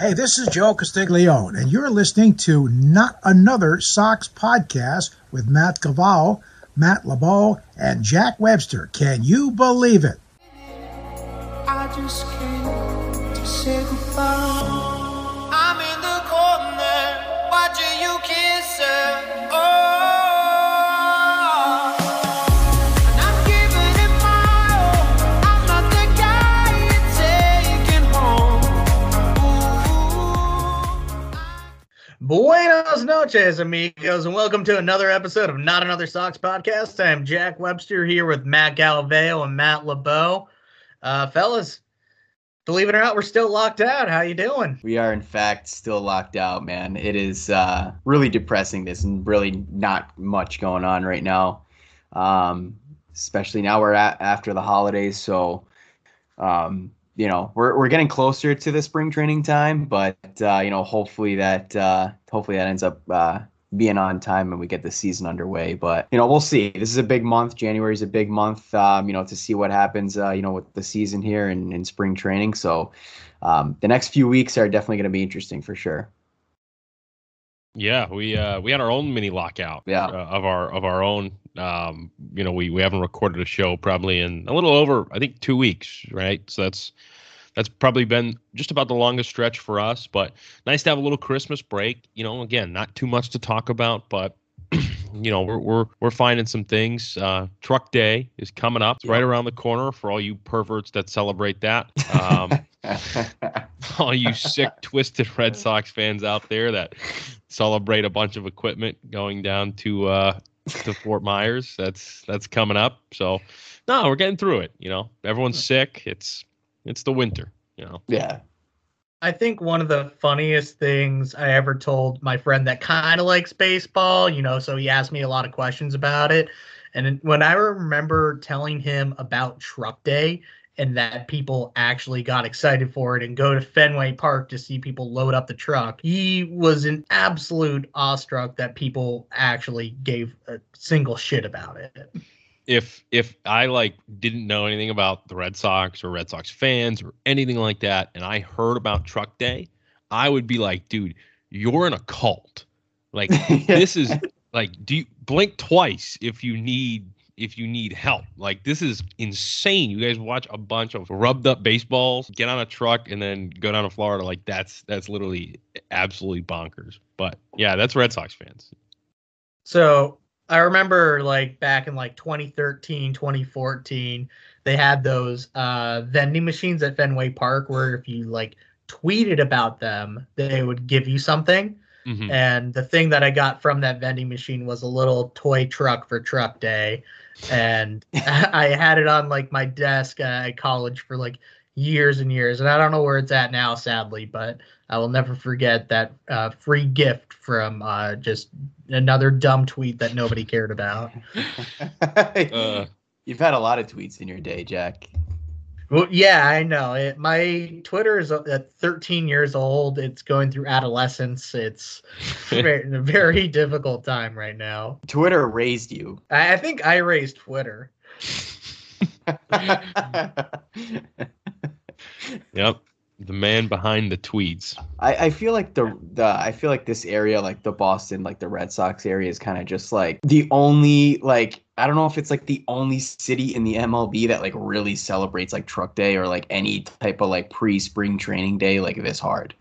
Hey, this is Joe Castiglione, and you're listening to Not Another Sox podcast with Matt Cavallo, Matt LeBeau, and Jack Webster. Can you believe it? I just came to say goodbye. Buenos noches, amigos, and welcome to another episode of Not Another Sox podcast. I'm Jack Webster here with Matt Galaveo and Matt LeBeau. Uh, fellas, believe it or not, we're still locked out. How you doing? We are in fact still locked out, man. It is uh, really depressing. This and really not much going on right now. Um, especially now we're at after the holidays, so um, you know we're we're getting closer to the spring training time. But uh, you know, hopefully that uh, hopefully that ends up uh, being on time and we get the season underway. But you know, we'll see. This is a big month. January is a big month. Um, you know, to see what happens. Uh, you know, with the season here and in spring training. So um, the next few weeks are definitely going to be interesting for sure. Yeah, we uh we had our own mini lockout Yeah. uh, of our of our own. Um, you know, we we haven't recorded a show probably in a little over I think two weeks, right? So that's that's probably been just about the longest stretch for us. But nice to have a little Christmas break. You know, again, not too much to talk about, but you know we're we're we're finding some things. Uh, Truck Day is coming up. It's right around the corner for all you perverts that celebrate that. Um, all you sick, twisted Red Sox fans out there that celebrate a bunch of equipment going down to uh, to Fort Myers. That's that's coming up. So no, we're getting through it. You know, everyone's sick. It's it's the winter. You know. yeah. I think one of the funniest things I ever told my friend that kind of likes baseball, you know, so he asked me a lot of questions about it. And when I remember telling him about Truck Day and that people actually got excited for it and go to Fenway Park to see people load up the truck, he was an absolute awestruck that people actually gave a single shit about it. if if I like didn't know anything about the Red Sox or Red Sox fans or anything like that, and I heard about Truck Day, I would be like, dude, you're in a cult. Like this is like, do you blink twice if you need if you need help? Like this is insane. You guys watch a bunch of rubbed up baseballs, get on a truck, and then go down to Florida. Like that's that's literally absolutely bonkers. But yeah, that's Red Sox fans. So I remember like back in like 2013, 2014, they had those uh, vending machines at Fenway Park where if you like tweeted about them, they would give you something. Mhm. And the thing that I got from that vending machine was a little toy truck for truck day. And I had it on like my desk at college for like years and years. And I don't know where it's at now, sadly, but I will never forget that uh, free gift from uh, just another dumb tweet that nobody cared about. You've had a lot of tweets in your day, Jack. Well, yeah, I know. It, my Twitter is uh, at 13 years old. It's going through adolescence. It's very, a very difficult time right now. Twitter raised you. I, I think I raised Twitter. Yep. The man behind the tweets. I, I feel like the the I feel like this area, like the Boston, like the Red Sox area, is kind of just like the only like I don't know if it's like the only city in the MLB that like really celebrates like Truck Day or like any type of like pre-spring training day like this hard.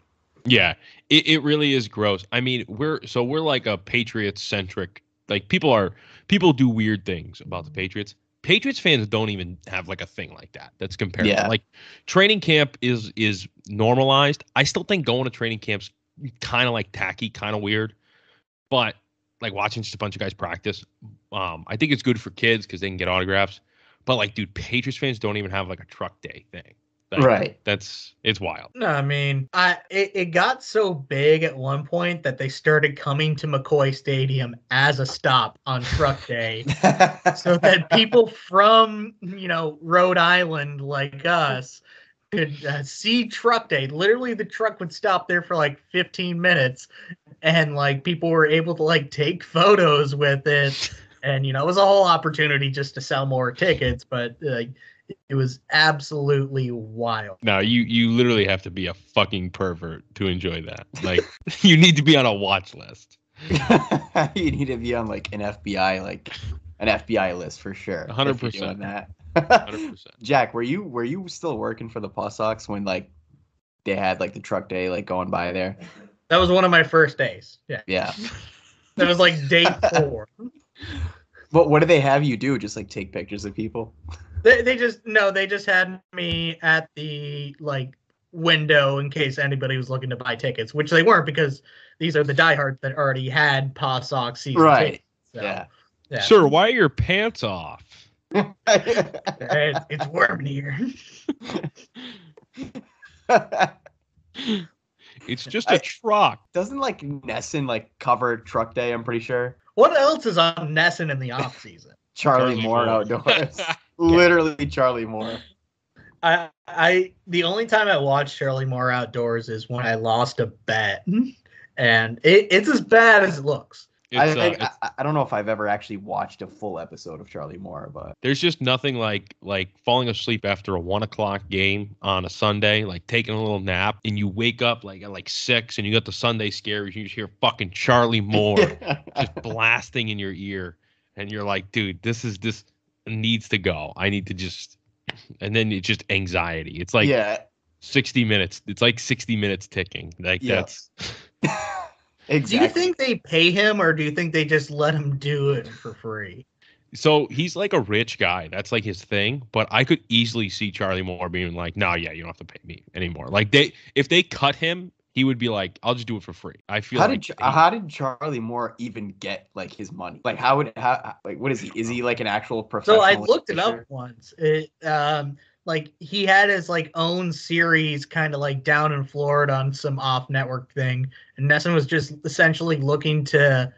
Yeah, it, it really is gross. I mean, we're so we're like a Patriots centric. Like people are people do weird things about the Patriots. Patriots fans don't even have like a thing like that. That's comparable. Yeah. Like training camp is is normalized. I still think going to training camps kind of like tacky, kind of weird. But like watching just a bunch of guys practice, um, I think it's good for kids because they can get autographs. But like, dude, Patriots fans don't even have like a truck day thing. Like, Right. That's it's wild. No, I mean, I it, it got so big at one point that they started coming to McCoy Stadium as a stop on Truck Day. so that people from you know Rhode Island like us could uh, see truck day literally the truck would stop there for like 15 minutes and like people were able to like take photos with it and you know it was a whole opportunity just to sell more tickets but uh, It was absolutely wild. No, you you literally have to be a fucking pervert to enjoy that. Like you need to be on a watch list. you need to be on like an FBI like an FBI list for sure. 100%. doing that. 100%. Jack, were you were you still working for the Paw Sox when like they had like the truck day like going by there? That was one of my first days. Yeah. Yeah. That was like day four. But what do they have you do? Just like take pictures of people? They, they just no, they just had me at the like window in case anybody was looking to buy tickets, which they weren't because these are the diehards that already had Paw Sox season Right. tickets. So, Yeah. yeah. Sir, why are your pants off? Hey, it's warm in here. It's just a I- truck. Doesn't like NESN like cover truck day? I'm pretty sure. What else is on NESN in the off season? Charlie, Charlie Moore Moore. outdoors. Literally Charlie Moore. I I the only time I watched Charlie Moore outdoors is when I lost a bet, hmm? and it, it's as bad as it looks. I, uh, think, it's- I, I don't know if I've ever actually watched a full episode of Charlie Moore, but there's just nothing like like falling asleep after a one o'clock game on a Sunday, like taking a little nap, and you wake up like at like six, and you got the Sunday scaries. You just hear fucking Charlie Moore just blasting in your ear, and you're like, dude, this is this needs to go. I need to just, and then it's just anxiety. It's like yeah, 60 minutes. It's like 60 minutes ticking. Like Yeah. that's exactly. Do you think they pay him, or do you think they just let him do it for free? so he's like a rich guy. That's like his thing. But I could easily see Charlie Moore being like, no, yeah, you don't have to pay me anymore. Like they, if they cut him, he would be like, I'll just do it for free. I feel how like did Ch- he- how did Charlie Moore even get like his money? Like how would how like what is he? Is he like an actual professional? So I looked it up once. It um like he had his like own series kind of like down in Florida on some off network thing. And NESN was just essentially looking to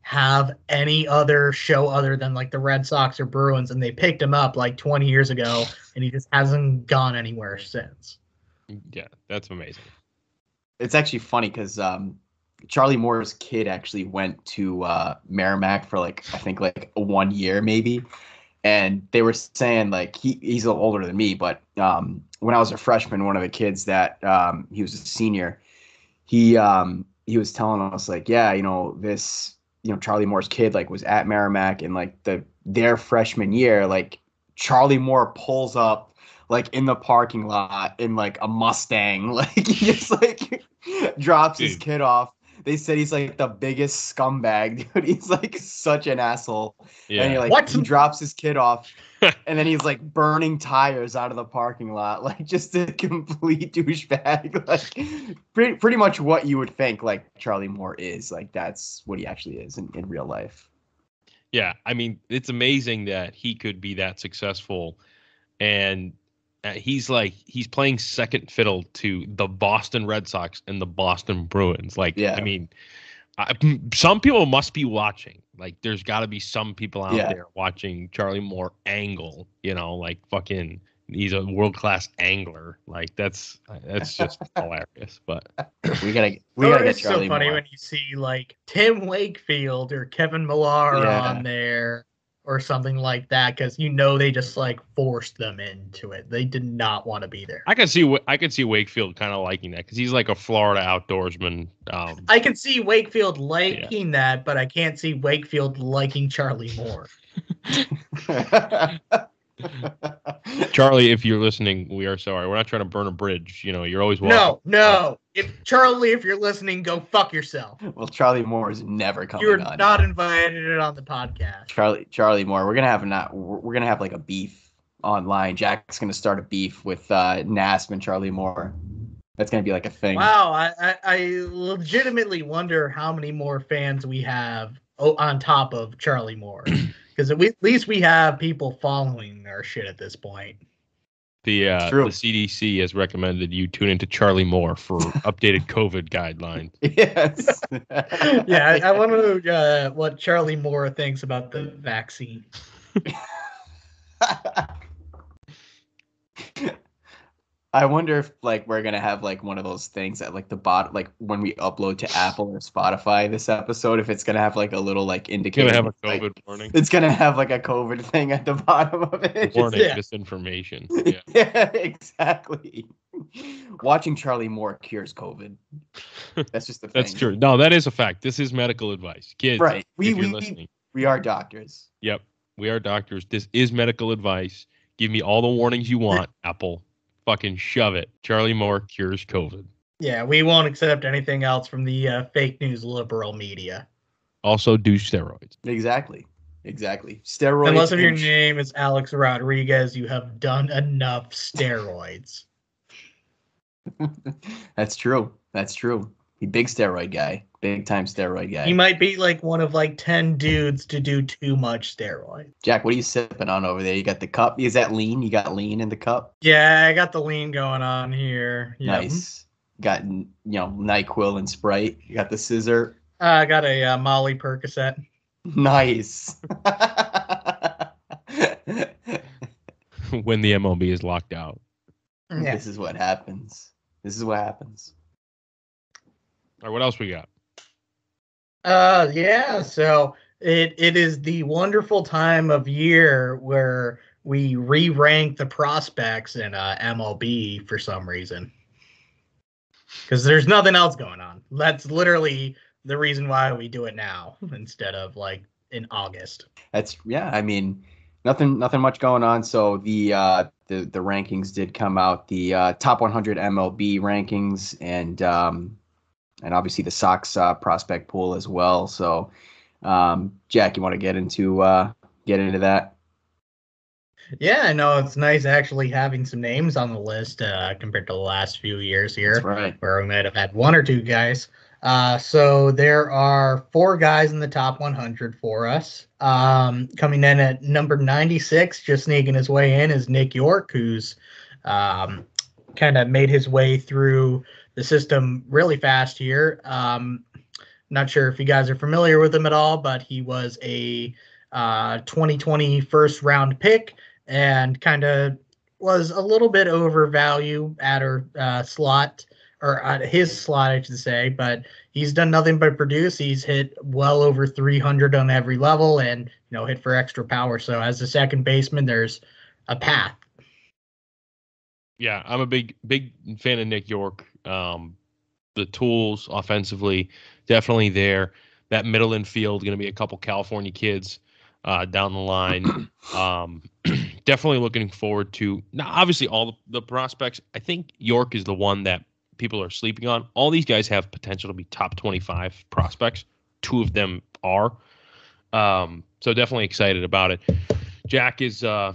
have any other show other than like the Red Sox or Bruins and they picked him up like 20 years ago and he just hasn't gone anywhere since. yeah, that's amazing. It's actually funny because um, Charlie Moore's kid actually went to uh, Merrimack for like I think like one year maybe, and they were saying like he he's a little older than me, but um, when I was a freshman, one of the kids that um, he was a senior, he um, he was telling us like yeah you know this you know Charlie Moore's kid like was at Merrimack and like the their freshman year like Charlie Moore pulls up like in the parking lot in like a Mustang. Like he just like drops his kid off. They said he's like the biggest scumbag, dude. He's like such an asshole. And he Yeah, like What? he drops his kid off and then he's like burning tires out of the parking lot, like just a complete douchebag. Like pretty pretty much what you would think like Charlie Moore is. Like that's what he actually is in, in real life. yeah. I mean, it's amazing that he could be that successful, and Uh, he's like he's playing second fiddle to the Boston Red Sox and the Boston Bruins. Like, Yeah. I mean, I, some people must be watching. Like, there's got to be some people out Yeah. there watching Charlie Moore angle. You know, like fucking. He's a world class angler. Like that's that's just hilarious. But We gotta we Oh, gotta get Charlie. it's so funny Moore. when you see like Tim Wakefield or Kevin Millar Yeah. on there or something like that because you know they just like forced them into it. They did not want to be there. I can see I can see Wakefield kind of liking that because he's like a Florida outdoorsman. Um, I can see Wakefield liking that, but I can't see Wakefield liking Charlie Moore. Charlie, if you're listening, we are sorry. We're not trying to burn a bridge. You know, you're always welcome. No, no. If Charlie, if you're listening, go fuck yourself. well, Charlie Moore is never coming You're on. not invited on the podcast. Charlie Charlie Moore. We're gonna have not. We're we're gonna have like a beef online. Jack's gonna start a beef with uh, Nasp and Charlie Moore. That's gonna be like a thing. Wow, I, I, I legitimately wonder how many more fans we have on top of Charlie Moore. Because at least we have people following our shit at this point. The uh, True. the CDC has recommended you tune into Charlie Moore for updated COVID guidelines. Yes. Yeah, I, I want to know uh, what Charlie Moore thinks about the vaccine. I I wonder if like we're gonna have like one of those things at like the bottom, like when we upload to Apple or Spotify this episode, if it's gonna have like a little like indicator. It's Gonna have a like, COVID warning. it's gonna have like a COVID thing at the bottom of it. Warning, Yeah. misinformation. Yeah. yeah, exactly. Watching Charlie Moore cures COVID. That's just the thing. That's true. No, that is a fact. This is medical advice. Kids, Right. We you're we, listening. we are doctors. Yep. We are doctors. This is medical advice. Give me all the warnings you want, Apple. Fucking shove it. Charlie Moore cures COVID. Yeah, we won't accept anything else from the uh, fake news liberal media. Also do steroids. Exactly. Exactly. Steroids. Unless if your and- name is Alex Rodriguez, you have done enough steroids. That's true. That's true. He big steroid guy. Big time steroid guy. He might be like one of like 10 dudes to do too much steroid. Jack, what are you sipping on over there? You got the cup. Is that lean? You got lean in the cup. Yeah, I got the lean going on here. Yeah. Nice. Got you know Nyquil and Sprite. You got the scissor. I got a uh, Molly Percocet. Nice. when the MLB is locked out. Yeah. This is what happens. This is what happens. All right, what else we got? Uh yeah, so it it is the wonderful time of year where we re-rank the prospects in uh, MLB for some reason. Cuz there's nothing else going on. That's literally the reason why we do it now instead of like in August. That's yeah. I mean, nothing, nothing much going on. So the uh, the the rankings did come out. The uh, top 100 MLB rankings, and um, and obviously the Sox uh, prospect pool as well. So, um, Jack, you want to get into uh, get into that? Yeah, I know it's nice actually having some names on the list uh, compared to the last few years here. That's right. where we might have had one or two guys. Uh, so there are four guys in the top 100 for us. Um, coming in at number 96, just sneaking his way in, is Nick York, who's um, kind of made his way through the system really fast here. Um, not sure if you guys are familiar with him at all, but he was a uh, 2020 first round pick and kind of was a little bit overvalued at her uh, slot or at his slot, I should say. But he's done nothing but produce. He's hit well over 300 on every level, and you know hit for extra power. So as a second baseman, there's a path. Yeah, I'm a big big fan of Nick York. Um, the tools offensively definitely there. That middle infield going to be a couple California kids uh, down the line. Um, definitely looking forward to. Now, obviously, all the, the prospects. I think York is the one that people are sleeping on. All these guys have potential to be top 25 prospects. Two of them are. Um, so definitely excited about it. Jack is uh,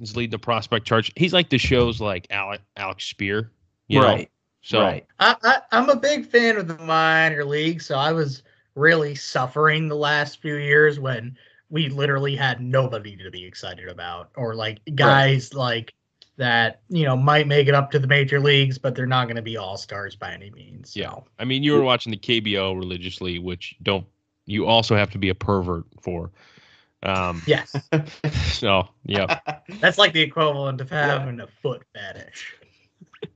is leading the prospect charge. He's like the shows like Alex Alex Speier, you know? right. So right. I, I, I'm a big fan of the minor league, so I was really suffering the last few years when we literally had nobody to be excited about, or like guys like that, you know, might make it up to the major leagues, but they're not going to be all stars by any means. Yeah. I mean, you were watching the KBO religiously, which don't you also have to be a pervert for. Um, Yes, so yeah, that's like the equivalent of having a foot fetish.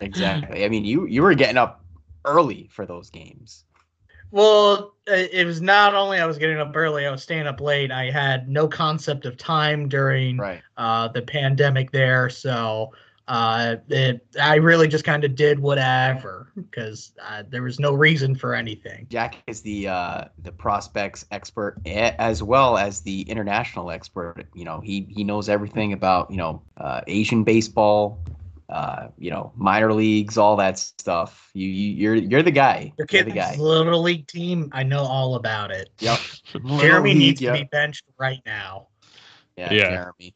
exactly. I mean, you you were getting up early for those games. Well, it it was not only I was getting up early, I was staying up late. I had no concept of time during Right. uh, the pandemic there, so uh, it, I really just kind of did whatever because uh, there was no reason for anything. Jack is the uh, the prospects expert as well as the international expert. You know, he he knows everything about you know uh, Asian baseball, uh, you know minor leagues, all that stuff. You, you you're you're the guy. Your You're kid's the guy. little league team, I know all about it. Yep. Jeremy Little needs league, to be benched right now. Yeah, Yeah. Jeremy.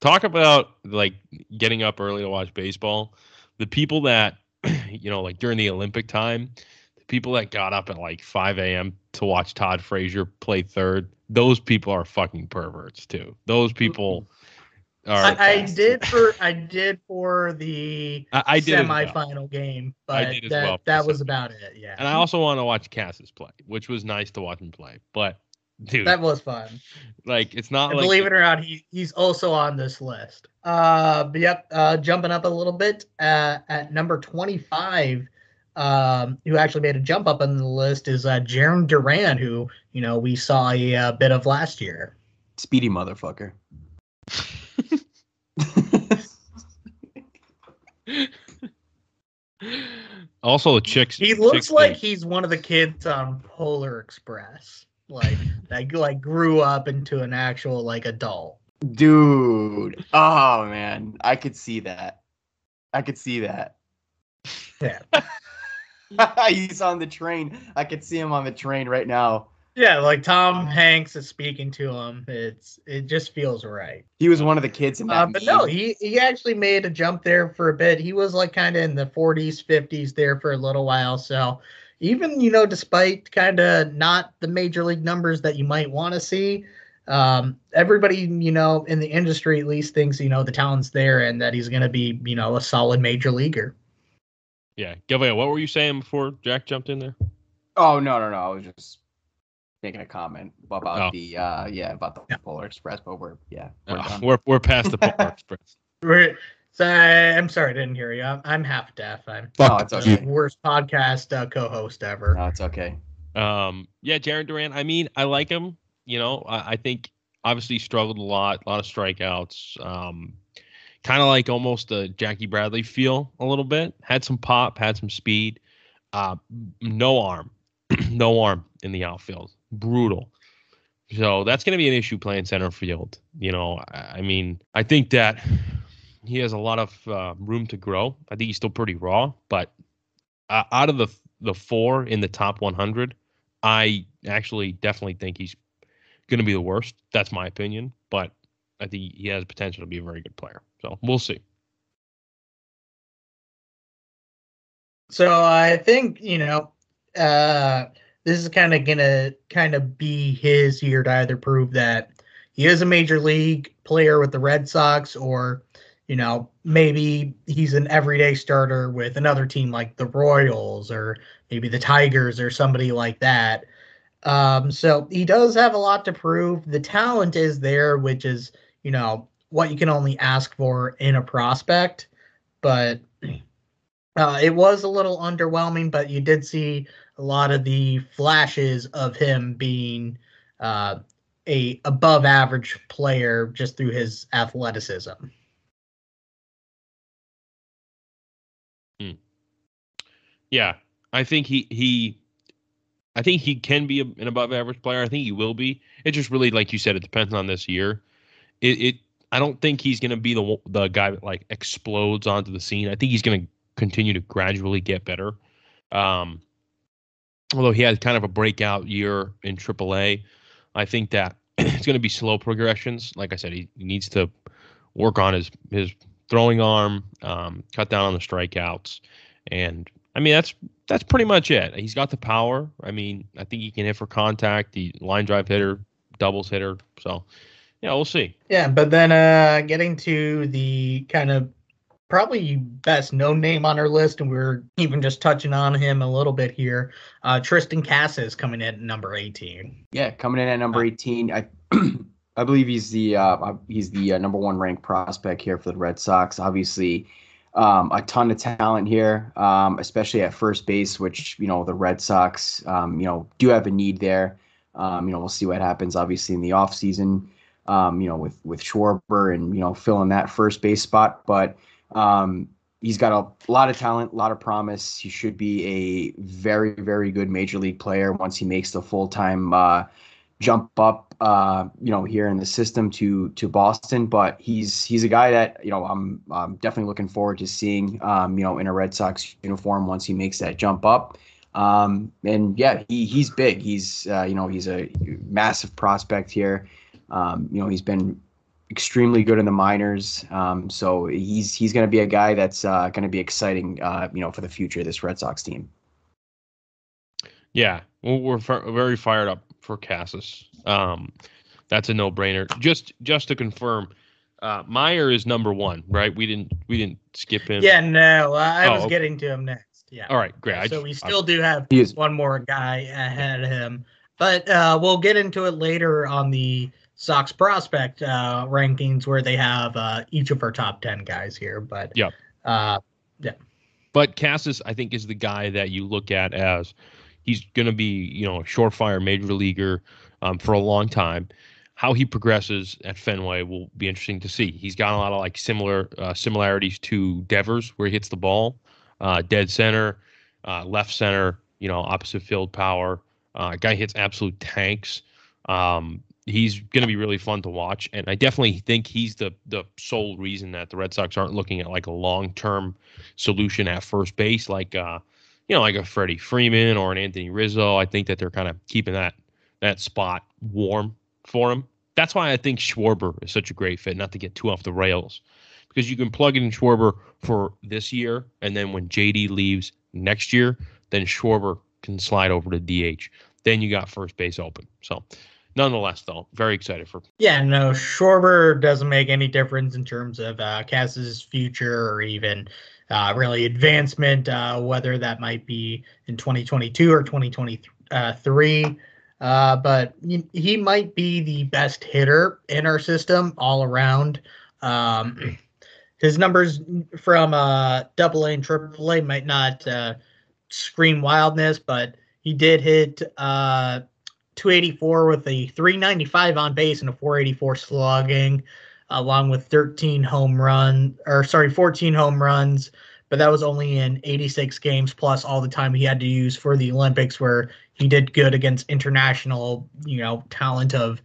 Talk about like getting up early to watch baseball. The people that you know, like during the Olympic time, the people that got up at like 5 a.m. to watch Todd Frazier play third, those people are fucking perverts too. Those people are. I, I did for I did for the I, I did as well. semifinal game, but that, well that was about it. Yeah. And I also want to watch Casas play, which was nice to watch him play. But dude. That was fun. like it's not like believe it or not, he he's also on this list. Uh, but yep, uh, jumping up a little bit uh, at number twenty-five, um, who actually made a jump up on the list is uh, Jarren Duran, who you know we saw a, uh bit of last year. Speedy motherfucker. also the chicks. He looks chicks like thing. he's one of the kids on Polar Express, like that like grew up into an actual like adult. Dude. Oh man. I could see that. I could see that. Yeah. He's on the train. I could see him on the train right now. Yeah, like Tom Hanks is speaking to him. It's it just feels right. He was one of the kids in that. Uh, but no, he he actually made a jump there for a bit. He was like kind of in the 40s, 50s there for a little while. So even you know, despite kind of not the major league numbers that you might want to see, um, everybody you know in the industry at least thinks you know the talent's there and that he's going to be you know a solid major leaguer. Yeah, Gilvea, what were you saying before Jack jumped in there? Oh no no no! I was just making a comment about Oh. the uh yeah about the Yeah. Polar Express, but we're yeah we're done. we're we're past the Polar Express. We're- So I'm sorry, I didn't hear you. I'm, I'm half deaf. I'm no, it's the okay. worst podcast uh, co-host ever. No, it's okay. Um, yeah, Jarren Duran. I mean, I like him. You know, I, I think obviously he struggled a lot, a lot of strikeouts. Um, kind of like almost a Jackie Bradley feel a little bit. Had some pop, had some speed. Uh, no arm, no arm in the outfield. Brutal. So that's going to be an issue playing center field. You know, I, I mean, I think that he has a lot of uh, room to grow. I think he's still pretty raw, but uh, out of the the four in the top 100, I actually definitely think he's going to be the worst. That's my opinion, but I think he has potential to be a very good player. So we'll see. So I think you know, uh, this is kind of gonna kind of be his year to either prove that he is a major league player with the Red Sox, or you know, maybe he's an everyday starter with another team like the Royals or maybe the Tigers or somebody like that. Um, so he does have a lot to prove. The talent is there, which is you know what you can only ask for in a prospect, but uh, it was a little underwhelming, but you did see a lot of the flashes of him being uh, a above average player just through his athleticism. Yeah, I think he he, I think he can be an above average player. I think he will be. It just really, like you said, it depends on this year. It, it I don't think he's going to be the the guy that like explodes onto the scene. I think he's going to continue to gradually get better. Um, although he had kind of a breakout year in AAA, I think that it's going to be slow progressions. Like I said, he, he needs to work on his his throwing arm, um, cut down on the strikeouts, and I mean that's that's pretty much it. He's got the power. I mean, I think he can hit for contact. The line drive hitter, doubles hitter. So, yeah, we'll see. Yeah, but then uh, getting to the kind of probably best known name on our list, and we're even just touching on him a little bit here. Uh, Triston Casas coming in at number 18. Yeah, coming in at number 18. I I believe he's the uh, he's the uh, number one ranked prospect here for the Red Sox. Obviously, um, a ton of talent here, um, especially at first base, which you know the Red Sox um, you know do have a need there. Um, you know we'll see what happens. Obviously in the offseason, um, you know with with Schwarber and you know filling that first base spot, but um, he's got a lot of talent, a lot of promise. He should be a very, very good major league player once he makes the full time uh, jump up, uh, you know, here in the system to to Boston. But he's he's a guy that you know I'm, I'm definitely looking forward to seeing, um, you know, in a Red Sox uniform once he makes that jump up. Um, and yeah, he he's big. He's uh, you know he's a massive prospect here. Um, you know, he's been extremely good in the minors. Um, so he's he's going to be a guy that's uh, going to be exciting, uh, you know, for the future of this Red Sox team. Yeah, we're fi- very fired up for Casas. Um, that's a no brainer. Just just to confirm, uh, Meyer is number one, right? We didn't we didn't skip him. Yeah, no, I Oh, was okay. getting to him next. Yeah. All right, great. So we still do have He is one more guy ahead of him. but uh, we'll get into it later on the Sox prospect uh, rankings where they have uh, each of our top 10 guys here. But yeah, uh, But Casas, I think, is the guy that you look at as he's going to be, you know, a surefire major leaguer um, for a long time. How he progresses at Fenway will be interesting to see. He's got a lot of like similar uh, similarities to Devers, where he hits the ball, uh, dead center, uh, left center, you know, opposite field power. Uh, guy hits absolute tanks. Um, he's going to be really fun to watch, and I definitely think he's the the sole reason that the Red Sox aren't looking at like a long term solution at first base, like uh, you know, like a Freddie Freeman or an Anthony Rizzo. I think that they're kind of keeping that that spot warm for him. That's why I think Schwarber is such a great fit. Not to get too off the rails, because you can plug in Schwarber for this year, and then when JD leaves next year, then Schwarber can slide over to DH. Then you got first base open. So, nonetheless, though, very excited for yeah, no, Schwarber doesn't make any difference in terms of uh, Cass's future or even uh, really advancement, uh, whether that might be in 2022 or 2023. Uh, but he, might be the best hitter in our system all around. Um, his numbers from uh, double A and triple A might not uh, scream wildness, but he did hit uh, 284 with a 395 on base and a 484 slugging, along with 13 home run or sorry, 14 home runs. But that was only in 86 games plus all the time he had to use for the Olympics, where he did good against international, you know, talent of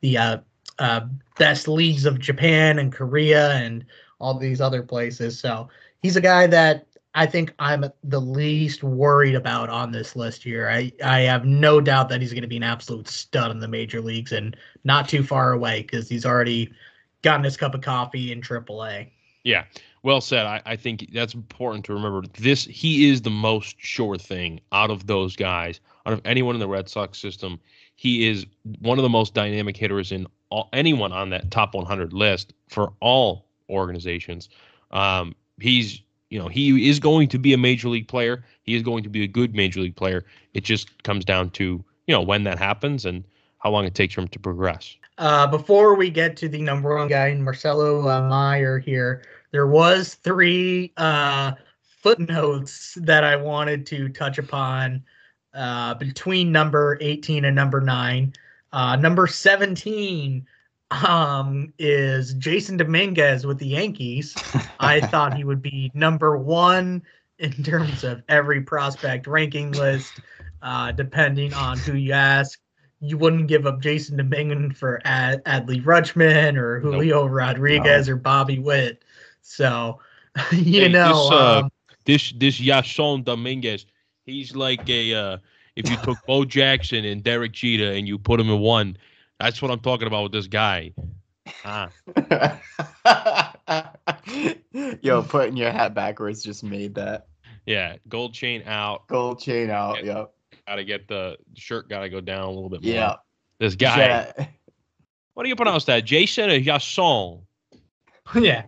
the uh, uh, best leagues of Japan and Korea and all these other places. So he's a guy that I think I'm the least worried about on this list here. I, I have no doubt that he's going to be an absolute stud in the major leagues and not too far away because he's already gotten his cup of coffee in AAA. Yeah, well said. I, I think that's important to remember. This he is the most sure thing out of those guys, out of anyone in the Red Sox system. He is one of the most dynamic hitters in all, anyone on that top 100 list for all organizations. Um, he's you know he is going to be a major league player. He is going to be a good major league player. It just comes down to you know when that happens and how long it takes for him to progress. Uh, before we get to the number one guy, Marcelo uh, Meyer here, there was three uh, footnotes that I wanted to touch upon uh, between number 18 and number nine. Uh, number 17 um, is Jason Dominguez with the Yankees. I thought he would be number one in terms of every prospect ranking list, uh, depending on who you ask you wouldn't give up Jason Dominguez for Ad- Adley Rutschman or Julio nope. Rodriguez no. or Bobby Witt. So, you hey, know, this, uh, um, this this Yason Dominguez, he's like a uh, if you took Bo Jackson and Derek Jeter and you put him in one, that's what I'm talking about with this guy. Ah. Yo, putting your hat backwards just made that. Yeah, gold chain out. Gold chain out. Yeah. Yep got to get the shirt got to go down a little bit more. Yeah. This guy. Yeah. What do you pronounce that? Jason or Jason? Yeah.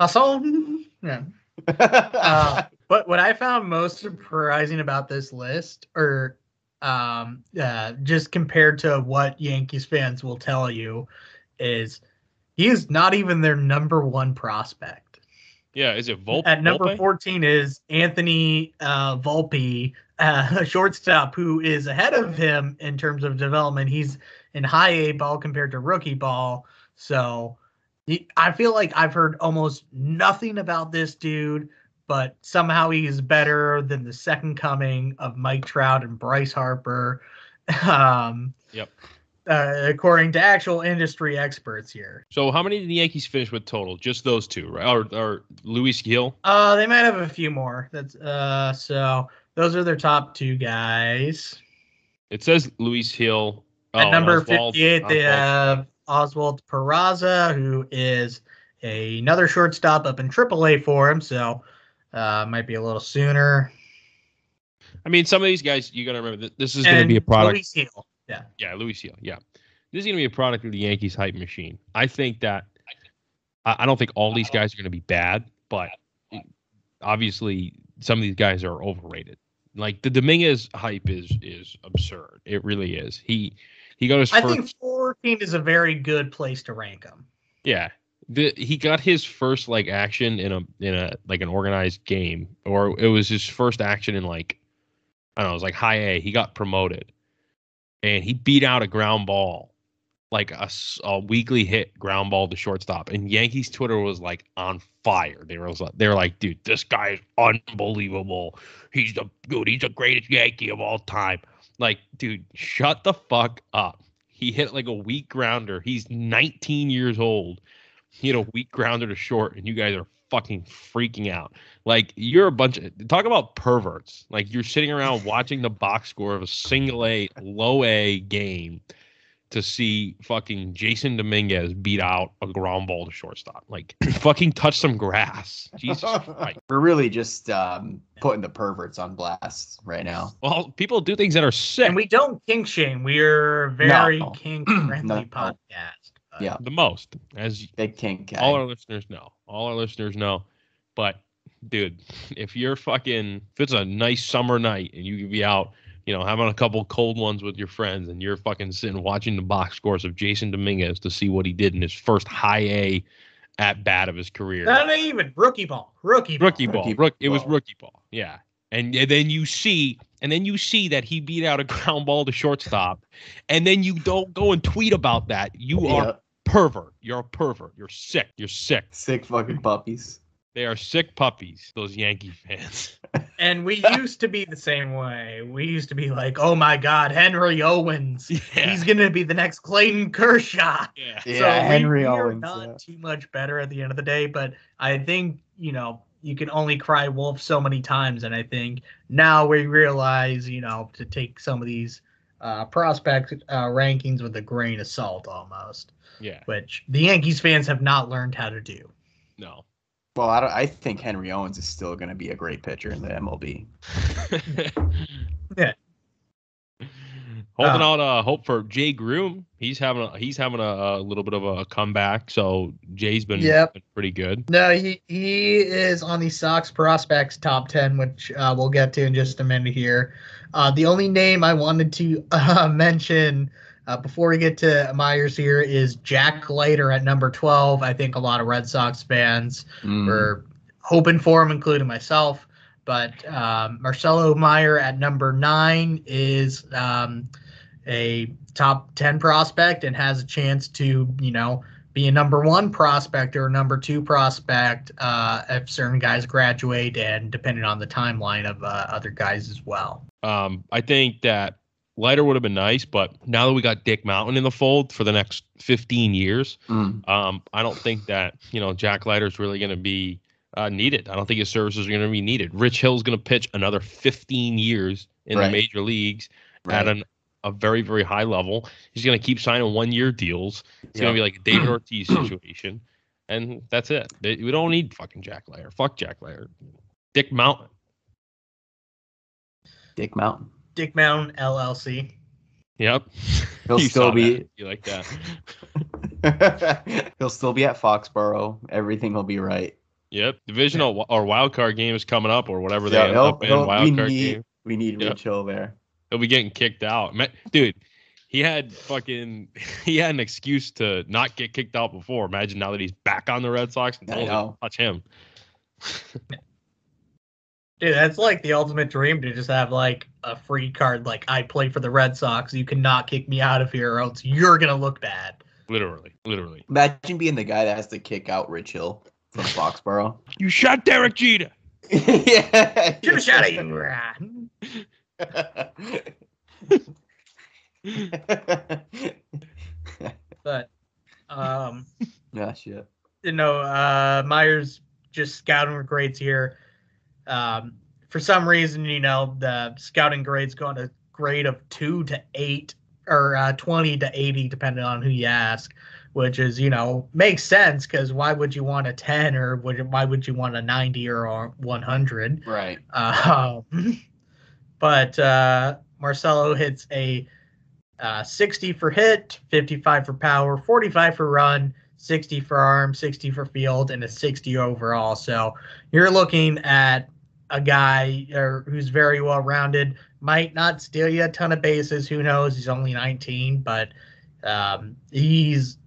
Jason. Yeah. uh, but what I found most surprising about this list, or um, uh, just compared to what Yankees fans will tell you, is he is not even their number one prospect. Yeah, is it Volpe? At number Volpe? 14 is Anthony uh, Volpe, uh, a shortstop who is ahead of him in terms of development. He's in high A ball compared to rookie ball. So he, I feel like I've heard almost nothing about this dude, but somehow he's better than the second coming of Mike Trout and Bryce Harper. Um, yep. Uh, according to actual industry experts here. So, how many did the Yankees finish with total? Just those two, right? Or, or Luis Gil? Uh, they might have a few more. That's uh, so those are their top two guys. It says Luis Hill. Oh, At number Oswald, 58, Oswald. they have Oswald Peraza, who is a, another shortstop up in AAA for him. So, uh, might be a little sooner. I mean, some of these guys, you got to remember that this is going to be a product. Luis Hill. Yeah. Yeah, Luis Hill. Yeah. This is going to be a product of the Yankees hype machine. I think that I don't think all these guys are going to be bad, but obviously some of these guys are overrated. Like the Dominguez hype is is absurd. It really is. He he got his I first. think 14 is a very good place to rank him. Yeah. The, he got his first like action in a in a like an organized game, or it was his first action in like I don't know, it was like high A. He got promoted, and he beat out a ground ball, like a, a, weekly hit ground ball to shortstop. And Yankees Twitter was like on fire. They were they were like, dude, this guy is unbelievable. He's the dude. He's the greatest Yankee of all time. Like, dude, shut the fuck up. He hit like a weak grounder. He's 19 years old. He hit a weak grounder to short, and you guys are fucking freaking out. Like you're a bunch of talk about perverts. Like you're sitting around watching the box score of a single A, low A game to see fucking Jason Dominguez beat out a ground ball to shortstop. Like fucking touch some grass. Jesus Christ. We're really just um, putting the perverts on blast right now. Well, people do things that are sick. And we don't kink shame. We're very No. kink friendly No. podcast. Yeah. the most, as Big kink guy. all our listeners know. All our listeners know. But dude, if you're fucking if it's a nice summer night and you can be out, you know, having a couple cold ones with your friends and you're fucking sitting watching the box scores of Jason Dominguez to see what he did in his first high A at bat of his career. Not even rookie ball. Rookie ball. rookie ball. Rookie Rook, it was rookie ball. Yeah. And, and then you see, and then you see that he beat out a ground ball to shortstop, and then you don't go and tweet about that. You are pervert. You're a pervert. You're sick. You're sick. Sick fucking puppies. They are sick puppies. Those Yankee fans. And we used to be the same way. We used to be like, oh my God, Henry Owens. Yeah. He's going to be the next Clayton Kershaw. yeah. Yeah, so we- Henry we, are Owens. not yeah. too much better at the end of the day, but I think you know you can only cry wolf so many times, and I think now we realize you know to take some of these uh, prospect uh, rankings with a grain of salt, almost, Yeah. which the Yankees fans have not learned how to do. No. Well, I, don't, I think Henry Owens is still going to be a great pitcher in the MLB. Yeah. Holding Uh, out uh, hope for Jay Groome. He's having a, he's having a, a little bit of a comeback. So Jay's been, Yep. been pretty good. No, he he is on the Sox prospects top ten, which uh, we'll get to in just a minute here. Uh, the only name I wanted to uh, mention uh, before we get to Myers here is Jack Leiter at number twelve. I think a lot of Red Sox fans Mm. were hoping for him, including myself. But um, Marcelo Meyer at number nine is um, a top 10 prospect and has a chance to, you know, be a number one prospect or a number two prospect uh, if certain guys graduate and depending on the timeline of uh, other guys as well. Um, I think that Leiter would have been nice, but now that we got Dick Mountain in the fold for the next 15 years, Mm. um, I don't think that you know Jack Leiter is really going to be uh, needed. I don't think his services are going to be needed. Rich Hill's going to pitch another 15 years in Right. the major leagues Right. at an, a very very high level. He's going to keep signing one year deals. It's going to be like a David Ortiz situation, and that's it. They- We don't need fucking Jack Leiter. Fuck Jack Leiter. Dick Mountain. Dick Mountain. Dick Mountain LLC. Yep. He'll You still be. that. You like that? He'll still be at Foxborough. Everything will be right. Yep. Divisional or wild card game is coming up, or whatever they Yeah, end he'll- up in. we Wild card need game. we need Yep. Rich Hill there. He'll be getting kicked out. Ma- Dude, he had fucking he had an excuse to not get kicked out before. Imagine now that he's back on the Red Sox and I no one know. touch him. Dude, that's like the ultimate dream to just have like a free card. Like I play for the Red Sox. You cannot kick me out of here, or else you're gonna look bad. Literally, literally. Imagine being the guy that has to kick out Rich Hill from Foxborough. You shot Derek Jeter. yeah. Shoot a shot at you. But um, yeah, shit. you know, uh, Meyer's just scouting grades here. Um, for some reason, you know, the scouting grades go on a grade of two to eight or uh, 20 to 80, depending on who you ask, which is, you know, makes sense because why would you want a 10 or would, why would you want a 90 or a 100? Right. Uh, but uh, Marcelo hits a uh, 60 for hit, 55 for power, 45 for run, 60 for arm, 60 for field, and a 60 overall. So you're looking at a guy or who's very well rounded. Might not steal you a ton of bases. Who knows? He's only 19, but um, he's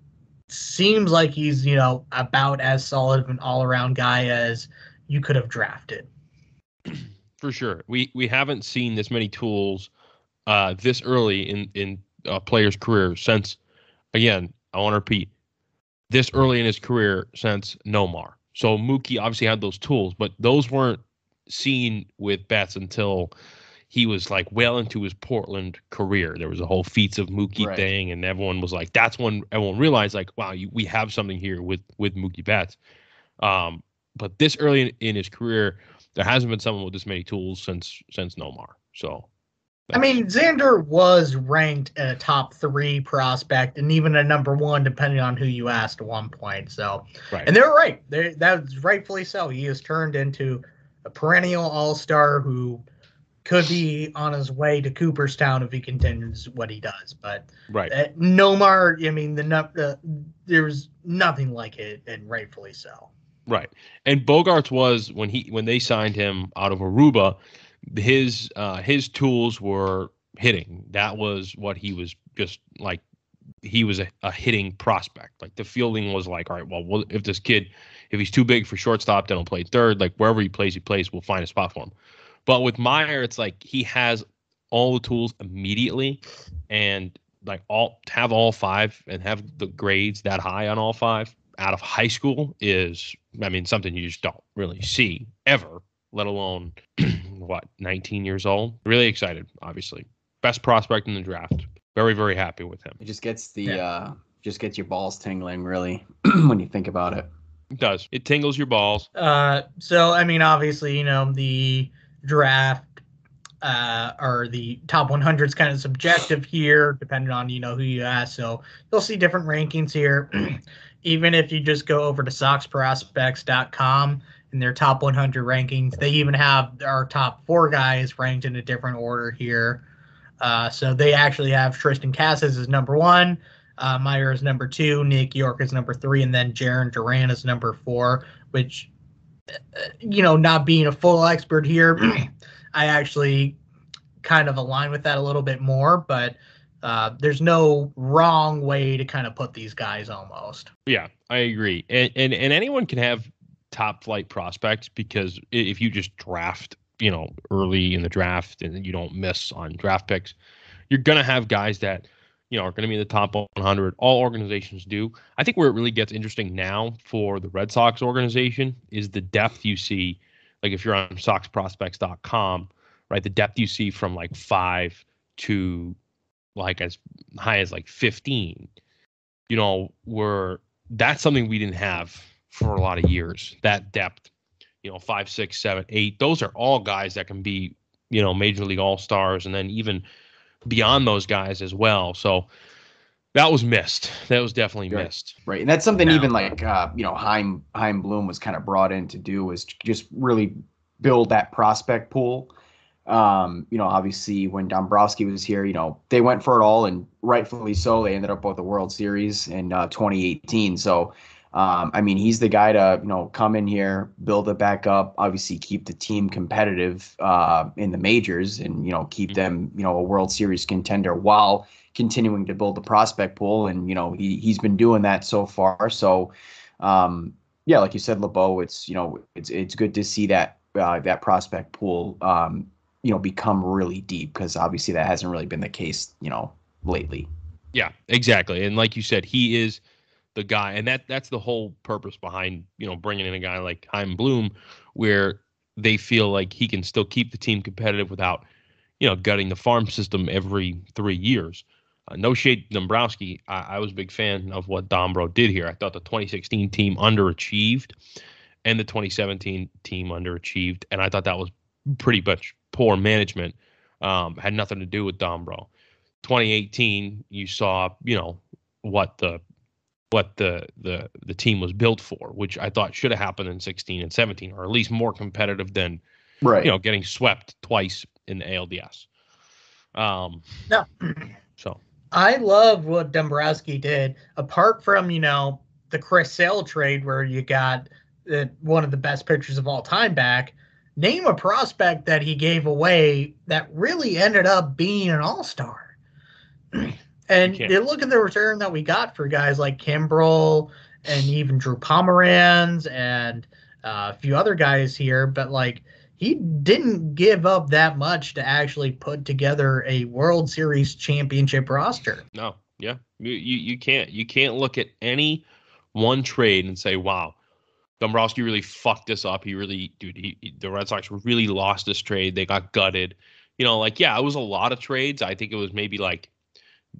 seems like he's you know about as solid of an all around guy as you could have drafted. For sure, we we haven't seen this many tools uh, this early in in a player's career since. Again, I want to repeat, this early in his career since Nomar. So Mookie obviously had those tools, but those weren't seen with Betts until he was like well into his Portland career. There was a whole feats of Mookie Right. thing, and everyone was like, "That's when everyone realized, like, wow, you, we have something here with with Mookie Betts." Um, but this early in, in his career, there hasn't been someone with this many tools since since Nomar. So, I mean, Xander was ranked a top three prospect and even a number one, depending on who you asked at one point. So, right, and they were right. They, that's rightfully so. He has turned into a perennial all star who could be on his way to Cooperstown if he continues what he does. But right, uh, Nomar, I mean, the, the there's nothing like it, and rightfully so. right. And Bogaerts was when he when they signed him out of Aruba, his uh, his tools were hitting. That was what he was just like. He was a, a hitting prospect. Like the fielding was like, all right, well, well, if this kid, if he's too big for shortstop, then he'll play third. Like wherever he plays, he plays. We'll find a spot for him. But with Meyer, it's like he has all the tools immediately, and like all have all five and have the grades that high on all five out of high school is, I mean, something you just don't really see ever. Let alone what 19 years old. Really excited, obviously. Best prospect in the draft. Very very happy with him. It just gets the Yeah. uh just gets your balls tingling really when you think about it. It does. It tingles your balls. Uh, so I mean, obviously, you know, the draft uh, or the top 100 is kind of subjective here, depending on you know who you ask. So you'll see different rankings here. even if you just go over to SoxProspects.com and their top 100 rankings, they even have our top four guys ranked in a different order here. Uh, so they actually have Triston Casas as number one. Uh, Meyer is number two, Nick Yorke is number three, and then Jarren Duran is number four, which you know, not being a full expert here, I actually kind of align with that a little bit more, but uh, there's no wrong way to kind of put these guys almost. Yeah, I agree. And and, and anyone can have top flight prospects because if you just draft, you know, early in the draft and you don't miss on draft picks, you're gonna have guys that you know are going to be in the top 100. All organizations do. I think where it really gets interesting now for the Red Sox organization is the depth you see. Like if you're on SoxProspects.com, right, the depth you see from like five to like as high as like 15 you know, were that's something we didn't have for a lot of years. That depth, you know, five, six, seven, eight. Those are all guys that can be, you know, major league all stars, and then even beyond those guys as well. So that was missed. That was definitely Right. missed. Right. And that's something Yeah. even like uh, you know, Chaim Chaim Bloom was kind of brought in to do was just really build that prospect pool. Um, you know, obviously when Dombrowski was here, you know, they went for it all and rightfully so. They ended up with the World Series in uh, 2018. So um, I mean, he's the guy to, you know, come in here, build it back up, obviously keep the team competitive uh, in the majors and, you know, keep them, you know, a World Series contender while continuing to build the prospect pool. And, you know, he, he's been doing that so far. So, um, yeah, like you said, LeBeau, it's, you know, it's, it's good to see that, uh, that prospect pool, um, you know, become really deep because obviously that hasn't really been the case, you know, lately. Yeah, exactly. And like you said, he is the guy, and that that's the whole purpose behind you know bringing in a guy like Chaim Bloom, where they feel like he can still keep the team competitive without you know gutting the farm system every three years. Uh, no shade, Dombrowski. I, I was a big fan of what Dombro did here. I thought the 2016 team underachieved, and the 2017 team underachieved, and I thought that was pretty much poor management. Um, had nothing to do with Dombro. 2018, you saw, you know, what the what the the the team was built for, which I thought should have happened in 16 and 17, or at least more competitive than Right. you know getting swept twice in the ALDS. Um, No. so I love what Dombrowski did. Apart from you know the Chris Sale trade where you got uh, one of the best pitchers of all time back, name a prospect that he gave away that really ended up being an all star. and You look at the return that we got for guys like Kimbrel and even Drew Pomeranz and uh, a few other guys here, but like he didn't give up that much to actually put together a World Series championship roster. No, yeah, you, you you can't you can't look at any one trade and say, "Wow, Dombrowski really fucked this up." He really, dude, he, he- the Red Sox really lost this trade. They got gutted. You know, like yeah, it was a lot of trades. I think it was maybe like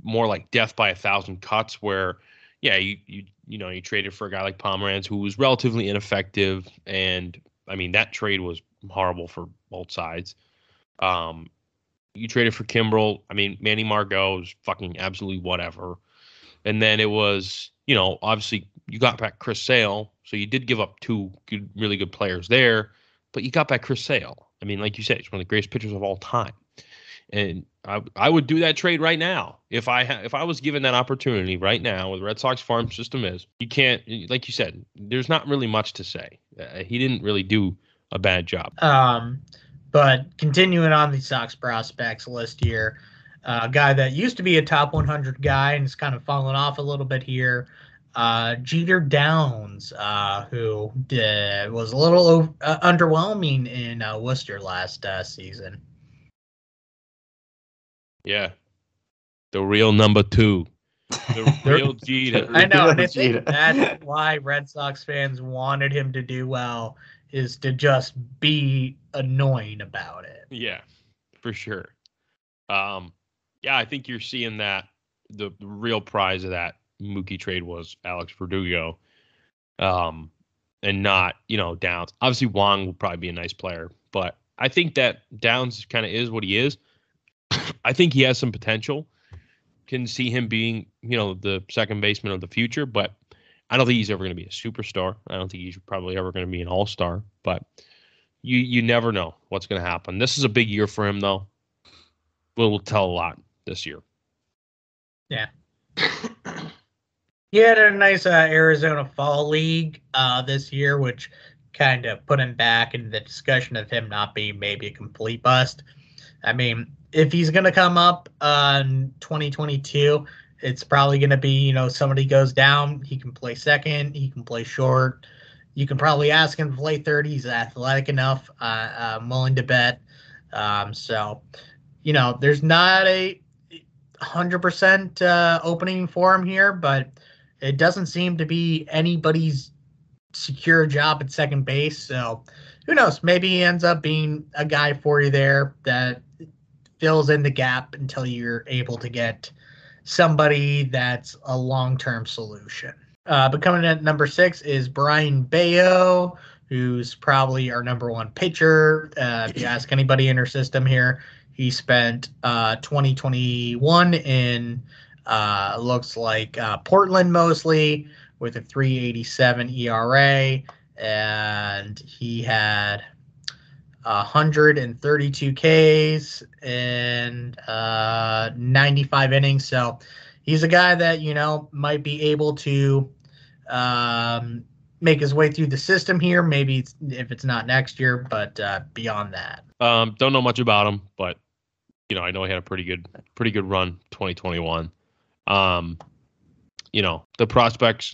more like death by a thousand cuts, where yeah, you you you know you traded for a guy like Pomeranz who was relatively ineffective, and I mean that trade was horrible for both sides. Um, you traded for Kimbrel. I mean, Manny Margot was fucking absolutely whatever. And then it was, you know, obviously you got back Chris Sale, so you did give up two good, really good players there, but you got back Chris Sale. I mean, like you said, he's one of the greatest pitchers of all time. And I, I would do that trade right now if I ha- if I was given that opportunity right now with Red Sox farm system is you can't like you said there's not really much to say uh, he didn't really do a bad job Um, but continuing on the Sox prospects list here, uh, a guy that used to be a top 100 guy and is kind of fallen off a little bit here. Uh, Jeter Downs, uh, who did, was a little ov- uh, underwhelming in uh, Worcester last uh, season. Yeah. The real number two. The real Jeter. I know, and I think that's why Red Sox fans wanted him to do well, is to just be annoying about it. Yeah, for sure. Um, yeah, I think you're seeing that the, the real prize of that Mookie trade was Alex Verdugo. Um, and not, you know, Downs. Obviously Wong will probably be a nice player, but I think that Downs kind of is what he is. I think he has some potential. Can see him being, you know, the second baseman of the future, but I don't think he's ever going to be a superstar. I don't think he's probably ever going to be an all star. But you you never know what's going to happen. This is a big year for him, though. Will will tell a lot this year. Yeah. he had a nice uh, Arizona Fall League uh, this year, which kind of put him back in the discussion of him not being maybe a complete bust. I mean, if he's going to come up uh, in 2022, it's probably going to be, you know, somebody goes down, he can play second, he can play short. You can probably ask him to play third. He's athletic enough. Uh, I'm willing to bet. Um, so, you know, there's not a 100% uh, opening for him here, but it doesn't seem to be anybody's secure job at second base. So who knows? Maybe he ends up being a guy for you there that fills in the gap until you're able to get somebody that's a long term solution. Uh, but coming in at number six is Brayan Bello, who's probably our number one pitcher. Uh, if you ask anybody in our system here, he spent uh, 2021 in uh, looks like uh, Portland mostly with a 387 ERA, and he had 132 Ks and uh, 95 innings. So he's a guy that you know might be able to um, make his way through the system here. Maybe it's, if it's not next year, but uh, beyond that. Um, don't know much about him, but you know, I know he had a pretty good, pretty good run 2021. Um, you know, the prospects,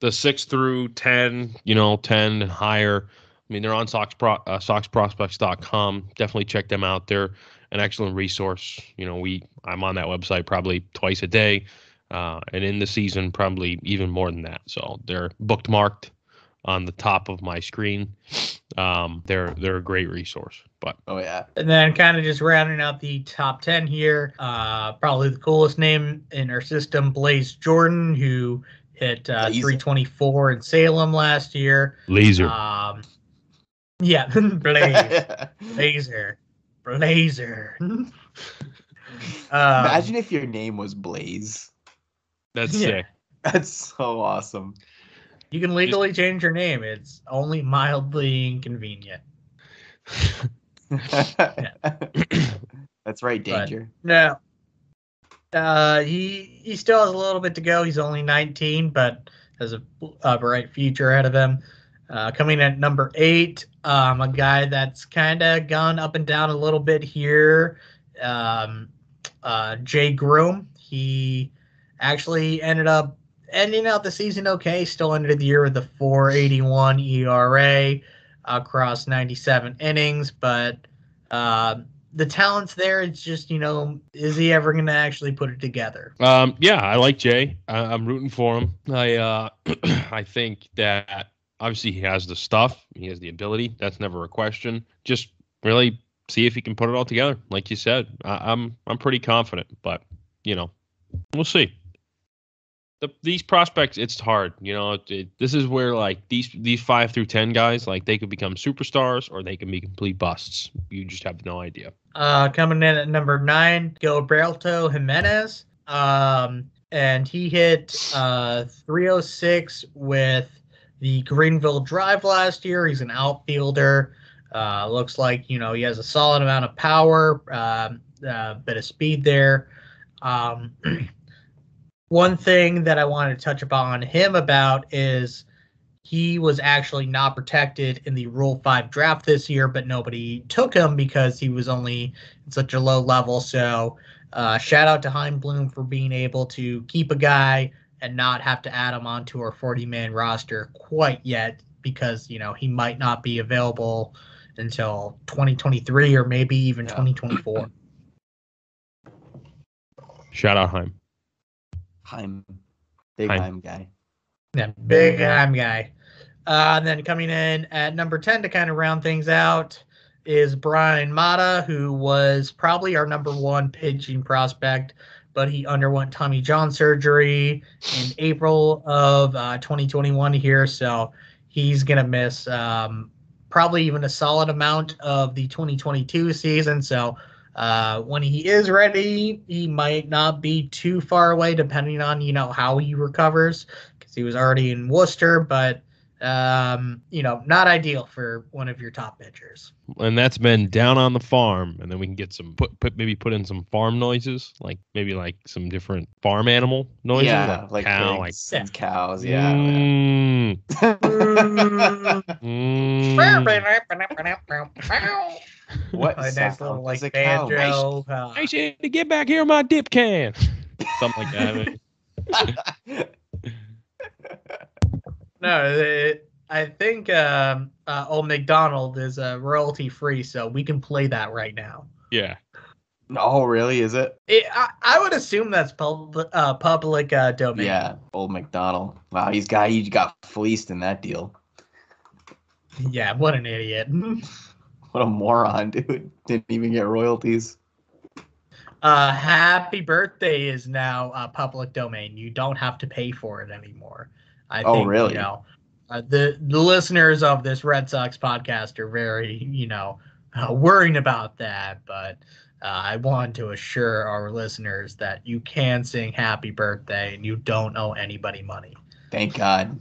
the six through 10, you know, 10 and higher. I mean, they're on Sox Pro, uh, SoxProspects.com. Definitely check them out. They're an excellent resource. You know, we I'm on that website probably twice a day, uh, and in the season probably even more than that. So they're bookmarked on the top of my screen. Um, they're they're a great resource. But Oh yeah. And then kind of just rounding out the top 10 here, uh, probably the coolest name in our system, Blaze Jordan, who hit uh, 324 in Salem last year. laser. Um, yeah, Blaze, Blazer, Blazer. um, Imagine if your name was Blaze. That's yeah. sick. That's so awesome. you can legally change your name. It's only mildly inconvenient. That's right, But- Danger. No. Uh, he he still has a little bit to go. He's only 19, but has a, a bright future ahead of him. Uh, coming at number eight, um, a guy that's kind of gone up and down a little bit here. Um, uh, Jay Groome. He actually ended up ending out the season okay. Still ended the year with a 481 ERA across 97 innings, but uh, the talent's there. It's just, you know, is he ever going to actually put it together? Um, yeah, I like Jay. I, I'm rooting for him. I uh, I think that obviously he has the stuff, he has the ability. That's never a question. Just really see if he can put it all together. Like you said, I, I'm I'm pretty confident, but you know, we'll see. The, these prospects, it's hard. You know, it, it- this is where like these these five through ten guys, like they could become superstars or they can be complete busts. You just have no idea. Uh, coming in at number nine, Gilberto Jimenez. Um, and he hit uh, 306 with the Greenville Drive last year. He's an outfielder. Uh, looks like you know he has a solid amount of power, um, uh, bit of speed there. Um, one thing that I wanted to touch upon him about is he was actually not protected in the Rule 5 draft this year, but nobody took him because he was only at such a low level. So, uh, shout out to Chaim Bloom for being able to keep a guy and not have to add him onto our 40 man roster quite yet because, you know, he might not be available until 2023 or maybe even Yeah. 2024. Shout out Chaim. Chaim, big Chaim. Heim guy. Yeah, big time guy. Uh, and then coming in at number 10 to kind of round things out is Bryan Mata, who was probably our number one pitching prospect, but he underwent Tommy John surgery in April of uh, 2021 here. So he's going to miss um, probably even a solid amount of the 2022 season. So uh, when he is ready, he might not be too far away, depending on you know how he recovers, because he was already in Worcester. But um, you know, not ideal for one of your top pitchers. and that's been down on the farm and then we can get some put, put maybe put in some farm noises like maybe like some different farm animal noises yeah, like cow like pigs and cows. Yeah. mm, mm. What A nice little like does a cow make? banjo. uh, I said to get back here my dip can something like that I mean. No, it, I think um, uh, Old McDonald is uh, royalty free, so we can play that right now. yeah oh, really? Is it? It, I, I would assume that's public uh, public uh, domain. Yeah, old McDonald. Wow, he's got he got fleeced in that deal. Yeah, what an idiot. What a moron, dude! Didn't even get royalties. Uh, happy birthday is now uh, public domain. You don't have to pay for it anymore. I Oh, think, really? You know, uh, the the listeners of this Red Sox podcast are very, you know, uh, worrying about that. But uh, I want to assure our listeners that you can sing happy birthday and you don't owe anybody money. Thank God.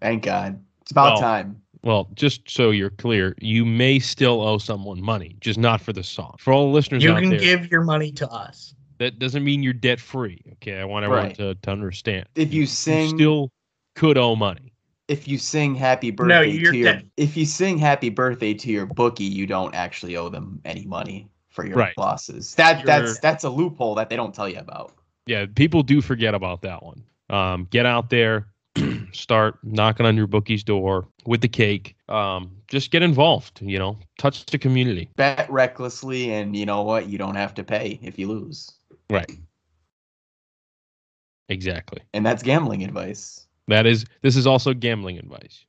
Thank God. It's about Well, time. well just so you're clear you may still owe someone money just not for the song for all the listeners You out can there give your money to us. that doesn't mean you're debt free okay i want everyone Right. to, to understand If you sing, you still could owe money if you sing happy birthday you're to your, dead. if you sing happy birthday to your bookie, you don't actually owe them any money for your Right. losses. That that's You're- that's a loophole that they don't tell you about. yeah people do forget about that one um, get out there start knocking on your bookie's door with the cake um, just get involved you know touch the community Bet recklessly, and you know what? You don't have to pay if you lose, right exactly and that's gambling advice. That is this is also gambling advice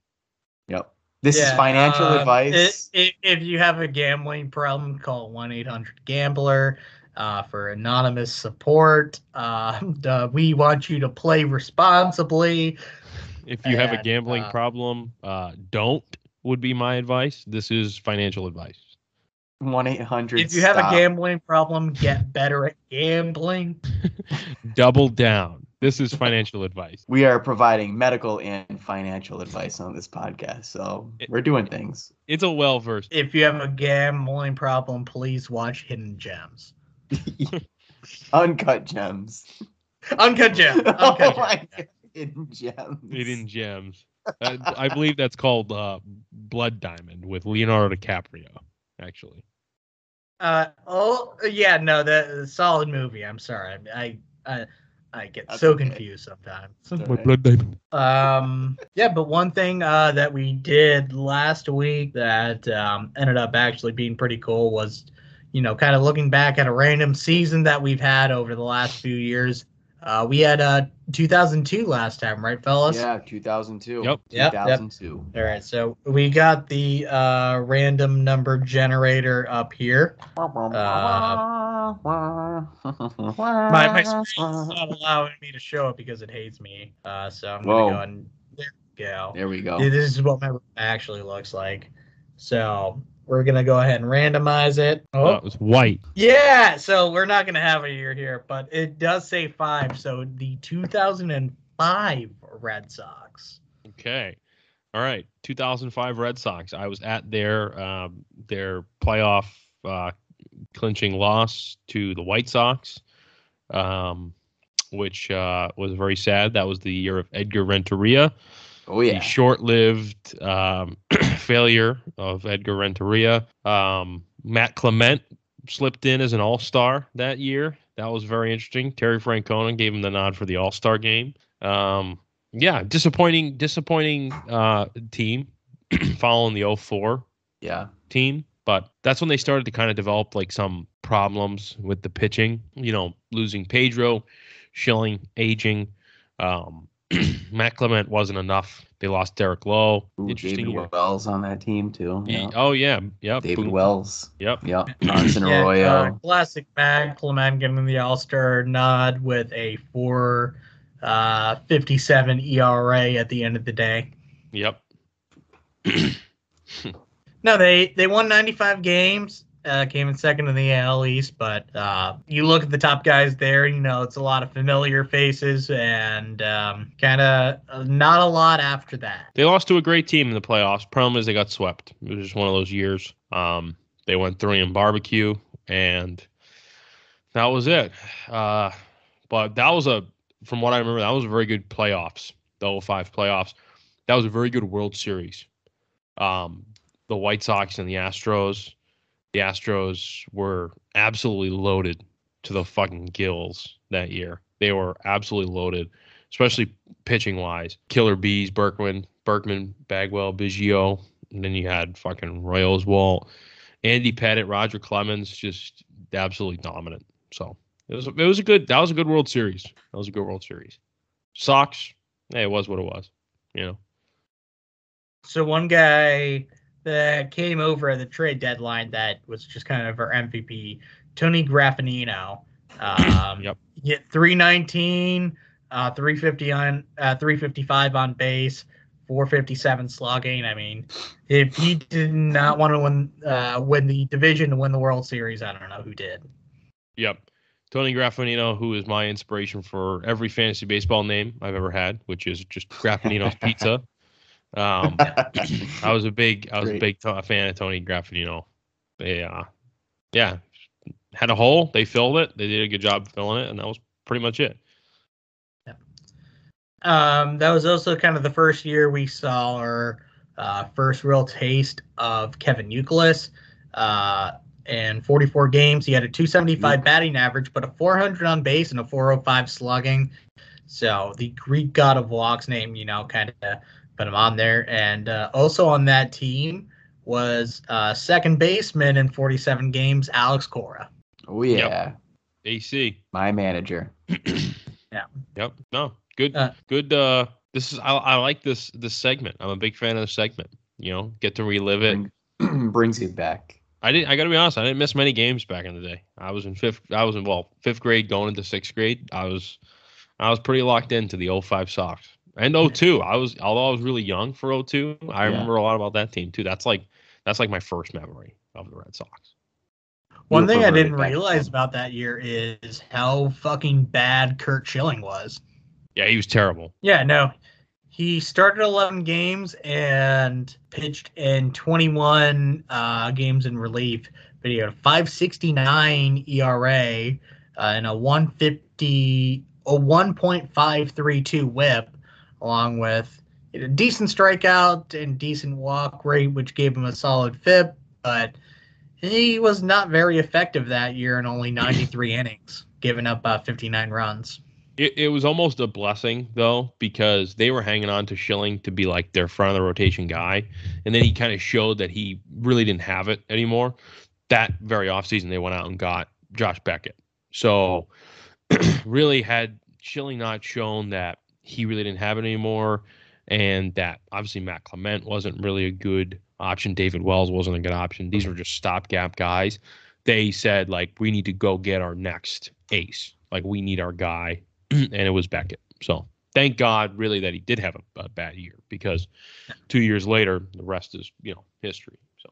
Yep. This is financial um, advice. i- i- if you have a gambling problem, call 1 800 Gambler uh, for anonymous support. Uh, uh, we want you to play responsibly. if you have a gambling uh, problem uh, don't would be my advice this is financial advice One eight hundred. If you have a gambling problem, get better at gambling. double down this is financial advice we are providing medical and financial advice on this podcast, so It- we're doing things. it's a well versed If you have a gambling problem, please watch Hidden Gems. Uncut gems. Uncut Gem. oh my Gem. God. Hidden gems. hidden gems I, I believe that's called uh, Blood Diamond with Leonardo DiCaprio. Actually, Uh oh yeah no the solid movie. I'm sorry I I I get That's so okay. confused sometimes. All right. Blood Diamond. Um, yeah, but one thing uh, that we did last week that um, ended up actually being pretty cool was, you know, kind of looking back at a random season that we've had over the last few years. Uh, we had uh, 2002 last time, right, fellas? Yeah, 2002. Yep. Yep, yep. 2002. All right, so we got the uh, random number generator up here. Uh, My, my screen's not allowing me to show it because it hates me. Uh, so I'm Whoa. gonna go and there we go. There we go. This is what my room actually looks like. So we're gonna go ahead and randomize it. Oh, Oh, it was white. yeah. So we're not gonna have a year here, but it does say five. So the 2005 Red Sox. Okay. All right. 2005 Red Sox. I was at their um, their playoff uh, clinching loss to the White Sox, um, which uh, was very sad. That was the year of Edgar Renteria. Oh The yeah. short-lived um, failure of Edgar Renteria. Um, Matt Clement slipped in as an All-Star that year. That was very interesting. Terry Francona gave him the nod for the All-Star game. Um, yeah, disappointing, disappointing uh, team following the 04 Yeah. team. But that's when they started to kind of develop like some problems with the pitching. You know, losing Pedro, Schilling, aging. Um, Matt Clement wasn't enough. They lost Derek Lowe. Ooh, Interesting David year. Wells on that team too. Ye- Yeah. Oh yeah, yep. David Boone- Wells. Yep. Yep. Johnson Yeah, Arroyo. uh, classic Matt Clement getting the All Star nod with a four uh, 57 ERA at the end of the day. Yep. No, they they won 95 games. Uh, came in second in the AL East, but uh, you look at the top guys there. You know, it's a lot of familiar faces and um, kind of not a lot after that. They lost to a great team in the playoffs. Problem is they got swept. It was just one of those years. Um, they went three in barbecue, and that was it. Uh, but that was a, from what I remember, that was a very good playoffs. The 05 playoffs. That was a very good World Series. Um, the White Sox and the Astros. The Astros were absolutely loaded to the fucking gills that year. They were absolutely loaded, especially pitching wise. Killer bees, Berkman, Berkman, Bagwell, Biggio, and then you had fucking Roy Oswalt, Andy Pettitte, Roger Clemens, just absolutely dominant. So it was it was a good that was a good World Series. That was a good World Series. Sox, hey, it was what it was. You know. So one guy that came over at the trade deadline that was just kind of our MVP, Tony Graffanino. Um, Yep. Hit 319, uh, 350 on, uh, 355 on base, 457 slugging. I mean, if he did not want to win, uh, win the division to win the World Series, I don't know who did. Yep. Tony Graffanino, who is my inspiration for every fantasy baseball name I've ever had, which is just Graffanino's Pizza. Um, I was a big, I was a big to- fan of Tony Graffanino. They, uh, yeah, had a hole. They filled it. They did a good job filling it, and that was pretty much it. Um, that was also kind of the first year we saw our uh, first real taste of Kevin Youkilis. Uh, in 44 games, he had a 275 batting average, but a 400 on base and a 405 slugging. So the Greek god of walks name, you know, kind of put him on there. And uh, also on that team was uh, second baseman in 47 games, Alex Cora. oh yeah. AC. My manager. Yeah. Yep. No. Good. Uh, good. Uh, this is. I, I like this. This segment. I'm a big fan of the segment. You know, get to relive it. Bring, brings you back. I didn't. I got to be honest. I didn't miss many games back in the day. I was in fifth. I was in well fifth grade going into sixth grade. I was, I was pretty locked into the 05 Sox and 02. I was although I was really young for 02. I Yeah. remember a lot about that team too. That's like that's like my first memory of the Red Sox. One thing I didn't realize about that year is how fucking bad Curt Schilling was. Yeah, he was terrible. Yeah, no. He started 11 games and pitched in 21 uh, games in relief, but he had a 569 ERA uh, and a 150, a 1.532 whip, along with, a decent strikeout and decent walk rate, which gave him a solid FIP, but he was not very effective that year in only 93 innings, giving up uh, 59 runs. It, it was almost a blessing though because they were hanging on to Schilling to be like their front of the rotation guy, and then he kind of showed that he really didn't have it anymore. That very offseason, they went out and got Josh Beckett. So really, had Schilling not shown that he really didn't have it anymore, and that obviously Matt Clement wasn't really a good option, David Wells wasn't a good option. These were just stopgap guys. They said like we need to go get our next ace. Like we need our guy and it was Beckett. So thank God, really, that he did have a, a, bad year because two years later, the rest is you know history. So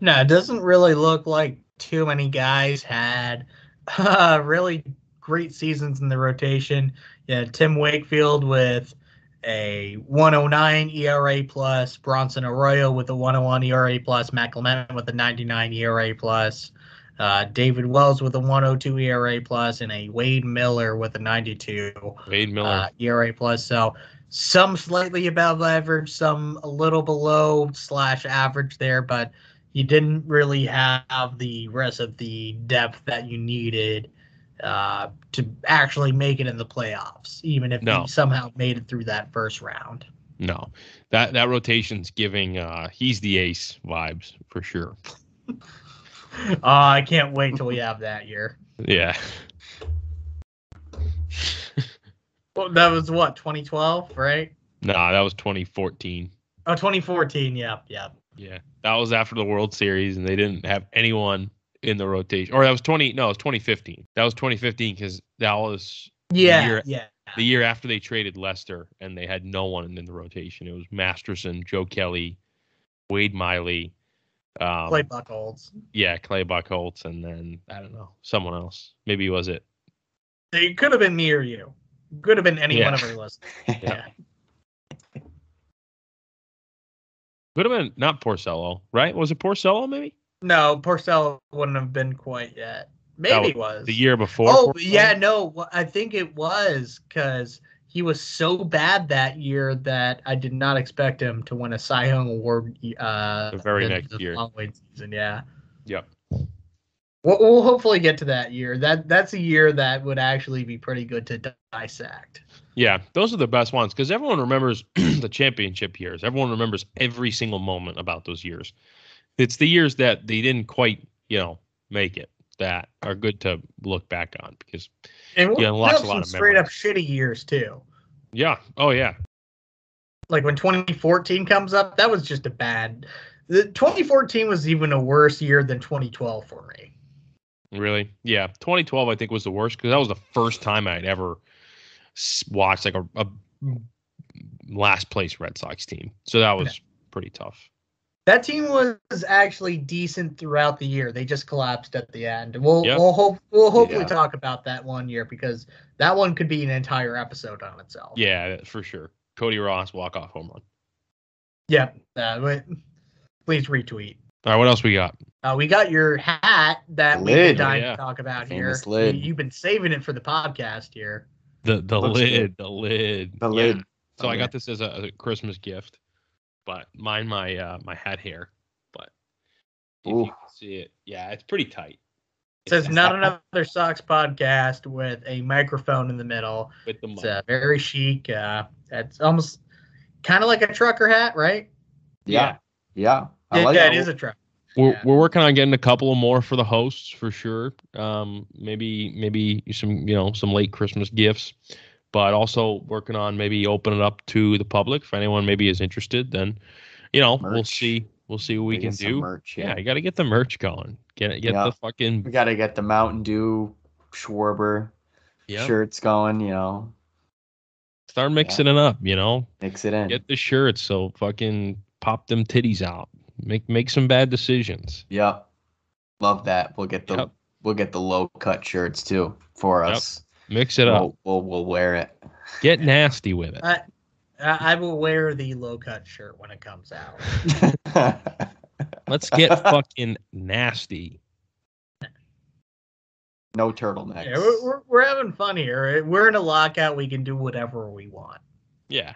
no, it doesn't really look like too many guys had uh, really great seasons in the rotation. Yeah, Tim Wakefield with a 109 ERA plus, Bronson Arroyo with a 101 ERA plus, Matt Clement with a 99 ERA plus. Uh, David Wells with a 102 ERA plus and a Wade Miller with a 92 Wade Miller uh, ERA plus. So some slightly above average, some a little below slash average there, but you didn't really have the rest of the depth that you needed uh, to actually make it in the playoffs, even if no. you somehow made it through that first round. No, that that rotation's giving uh, he's the ace vibes for sure. Oh, I can't wait till we have that year. Yeah. well, that was what 2012, right? No, nah, that was 2014. Oh, 2014. Yep, yep. Yeah, that was after the World Series, and they didn't have anyone in the rotation. Or that was 20. No, it was 2015. That was 2015 because that was yeah, the year, yeah. The year after they traded Lester, and they had no one in the rotation. It was Masterson, Joe Kelly, Wade Miley, um, Clay Buchholz. Yeah, Clay Buchholz, and then I don't know someone else. Maybe was it? It could have been me or you. Could have been any yeah. one of our listeners. yeah. Could have been not Porcello, right? Was it Porcello maybe? No, Porcello wouldn't have been quite yet. Maybe it was the year before. Oh Porcello? yeah, no, I think it was because he was so bad that year that I did not expect him to win a Cy Young award. Uh, the very the, next the year, season. Yeah. Yep. We'll, we'll hopefully get to that year. That that's a year that would actually be pretty good to dissect. Yeah, those are the best ones because everyone remembers the championship years. Everyone remembers every single moment about those years. It's the years that they didn't quite, you know, make it that are good to look back on because and we'll, you unlocks a lot of straight up shitty years too. Yeah. Oh yeah. Like when 2014 comes up, that was just a bad. The 2014 was even a worse year than 2012 for me. Really? Yeah. 2012 I think was the worst because that was the first time I'd ever watched like a, a mm, last place Red Sox team. So that was yeah. pretty tough. That team was actually decent throughout the year. They just collapsed at the end. We'll yep. we'll hope we'll hopefully yeah. talk about that one year because that one could be an entire episode on itself. Yeah, for sure. Cody Ross walk off home run. Yep. Uh, please retweet. All right, what else we got? Uh, we got your hat that we've been dying oh, yeah. to talk about Famous here. Lid. You, have been saving it for the podcast here. The the Looks lid, good. the lid, the lid. Yeah. So I got this as a, a Christmas gift but mine my uh my hat hair. But if Ooh. you can see it, yeah, it's pretty tight. It says not another socks podcast with a microphone in the middle. With the it's uh, very chic. Uh, it's almost kind of like a trucker hat, right? Yeah, yeah. yeah, like yeah it is a truck. We're, yeah. we're working on getting a couple more for the hosts for sure. Um, maybe maybe some you know some late Christmas gifts but also working on maybe open it up to the public if anyone maybe is interested. Then, you know, merch. we'll see. We'll see what we can do. Merch, yeah. yeah, you got to get the merch going. Get get the fucking. We got to get the Mountain Dew Schwarber shirts going. You know, start mixing yeah. it up. You know, mix it in. Get the shirts so fucking pop them titties out. Make make some bad decisions. Yep, love that. We'll get the yep. we'll get the low cut shirts too for us. Mix it up. We'll, we'll, we'll wear it. Get nasty with it. I, I will wear the low cut shirt when it comes out. Let's get fucking nasty. No turtleneck. Yeah, we're, we're, we're having fun here. We're in a lockout. We can do whatever we want. Yeah.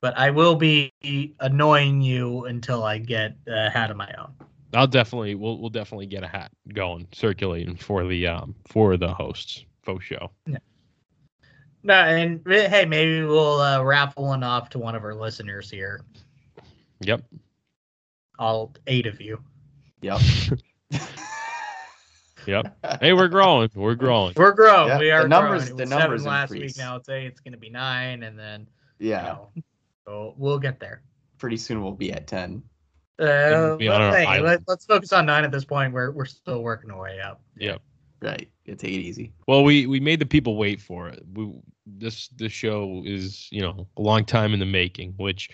But I will be annoying you until I get a hat of my own. I'll definitely we'll we'll definitely get a hat going circulating for the um for the hosts faux show. No, and hey, maybe we'll uh, raffle one off to one of our listeners here. Yep. All eight of you. Yep. Yep. Hey, we're growing. We're growing. We're growing. Yeah, we the are numbers- growing. It the numbers seven last increase. week. Now it's eight. It's going to be nine, and then you yeah. know, so we'll get there. Pretty soon we'll be at ten. Uh, be on well, our hey, island. let, us focus on nine at this point. We're we're still working our way up. Yep. Right. You take it easy. Well, we we made the people wait for it. We this this show is you know a long time in the making, which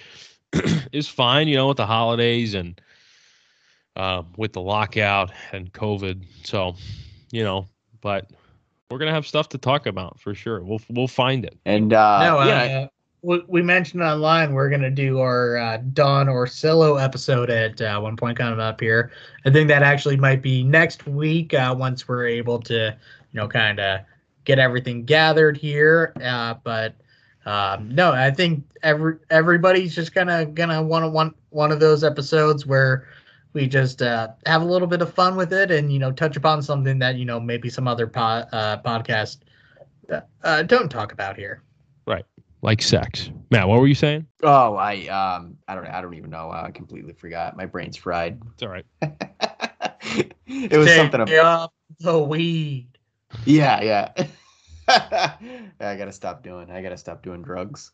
is fine. You know, with the holidays and uh, with the lockout and COVID. So, you know, but we're gonna have stuff to talk about for sure. We'll we'll find it. And uh, no, uh, yeah, we, mentioned online we're gonna do our uh, Don Orsillo episode at uh, one point coming up here. I think that actually might be next week uh, once we're able to, you know, kind of get everything gathered here. Uh, but um, no, I think every everybody's just gonna gonna want to want one of those episodes where we just uh, have a little bit of fun with it and you know touch upon something that you know maybe some other po- uh, podcast don't talk about here. Like sex. Matt, what were you saying? Oh, I um, I don't, I don't even know. I completely forgot. My brain's fried. It's all right. it was Stay something. About, off the weed. yeah, yeah. I gotta stop doing. I gotta stop doing drugs.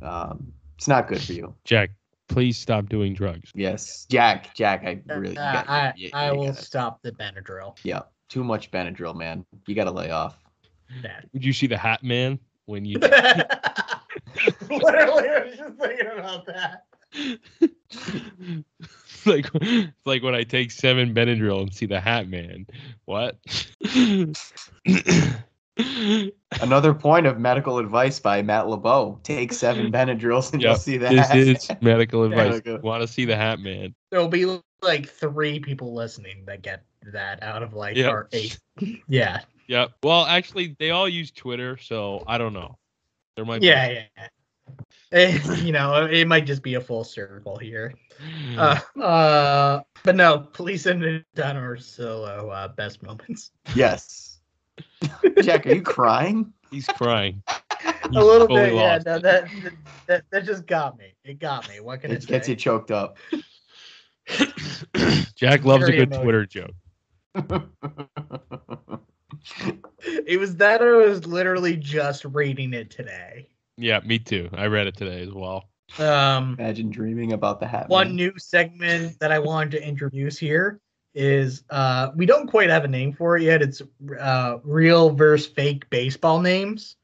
Um, it's not good for you. Jack, please stop doing drugs. Yes, Jack. Jack, I really. Uh, gotta- I, you- I will gotta- stop the Benadryl. Yeah, too much Benadryl, man. You gotta lay off. That. Did you see the Hat Man when you? Literally, I was just thinking about that. It's like it's like when I take seven Benadryl and see the Hat Man. What? Another point of medical advice by Matt LeBeau: take seven Benadryls and Yep, you'll see that. this is medical advice. Want to see the Hat Man? There'll be like three people listening that get that out of like Yep. our eight. Yeah, Yep. Well, actually, they all use Twitter, so I don't know. There might. yeah, yeah. Eh, you know, it might just be a full circle here. Be. Uh, uh, but no, please send it Don Orsillo uh, best moments. Yes. Jack, are you crying? He's crying. a little fully bit, yeah. No, that, that that just got me. It got me. What can It it gets say? you choked up. Jack loves a good emotional. Twitter joke. It was that I was literally just reading it today. Yeah, me too. I read it today as well. Um, Imagine dreaming about the hat. one Man. new segment that I wanted to introduce here is uh, we don't quite have a name for it yet. It's uh, real versus fake baseball names.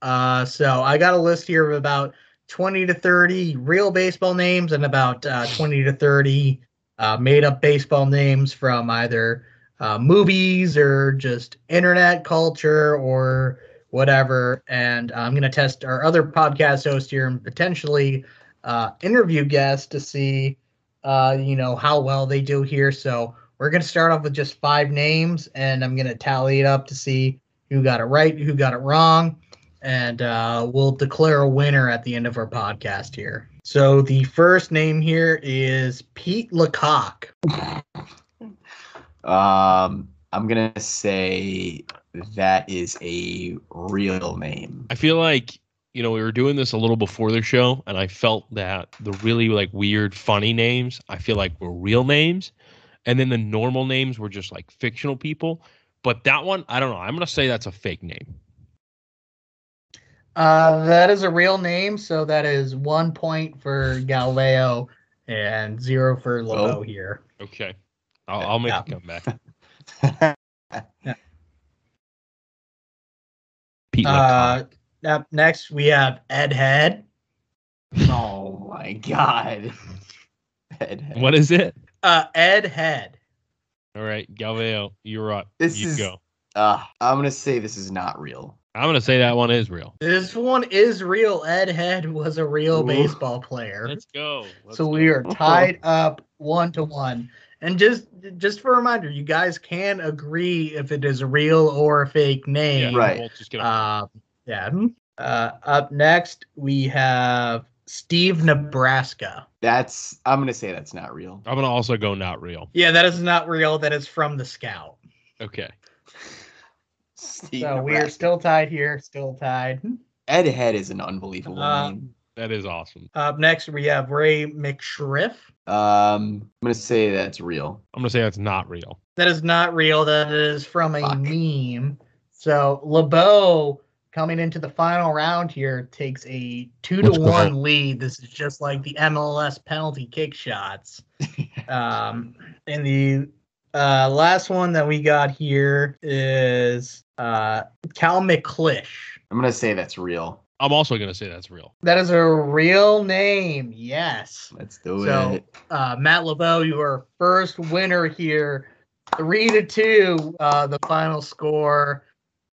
Uh, so I got a list here of about 20 to 30 real baseball names and about uh, 20 to 30 uh, made up baseball names from either uh, movies or just internet culture or whatever. And I'm going to test our other podcast host here and potentially uh, interview guests to see, uh, you know, how well they do here. So we're going to start off with just five names and I'm going to tally it up to see who got it right, who got it wrong. And uh, we'll declare a winner at the end of our podcast here. So the first name here is Pete LaCock. Um, I'm gonna say that is a real name. I feel like you know we were doing this a little before the show, and I felt that the really like weird, funny names I feel like were real names, and then the normal names were just like fictional people. But that one, I don't know. I'm gonna say that's a fake name. Uh, that is a real name, so that is one point for Galileo and zero for Lobo Oh. here. Okay, I'll, I'll make Yeah. a comeback. yeah. Pete Uh, up next we have Ed Head. oh my god. Head, head. what is it? Uh, Ed Head. All right, Galveo, you're up. This you is- go. Uh, I'm gonna say this is not real. I'm gonna say that one is real. This one is real. Ed Head was a real Ooh. baseball player. Let's go. Let's so go. we are tied up one to one. And just just for a reminder, you guys can agree if it is a real or a fake Yeah, name. Right. We'll Uh, yeah. Uh, up next, we have Steve Nebraska. That's I'm gonna say that's not real. I'm gonna also go not real. Yeah, that is not real. That is from the Scout. Okay. Steve so we are still tied here. Still tied. Ed Head is an unbelievable Uh, name. That is awesome. Up next, we have Ray McShriff. Um, I'm gonna say that's real. I'm gonna say that's not real. That is not real. That is from a Fuck. meme. So LeBeau coming into the final round here takes a two to one lead. This is just like the MLS penalty kick shots. um, and the uh, last one that we got here is uh, Cal McLish. I'm gonna say that's real. I'm also gonna say that's real. That is a real name. Yes. Let's do So- it. So, uh, Matt LeBeau, you are first winner here. Three to two, uh, the final score.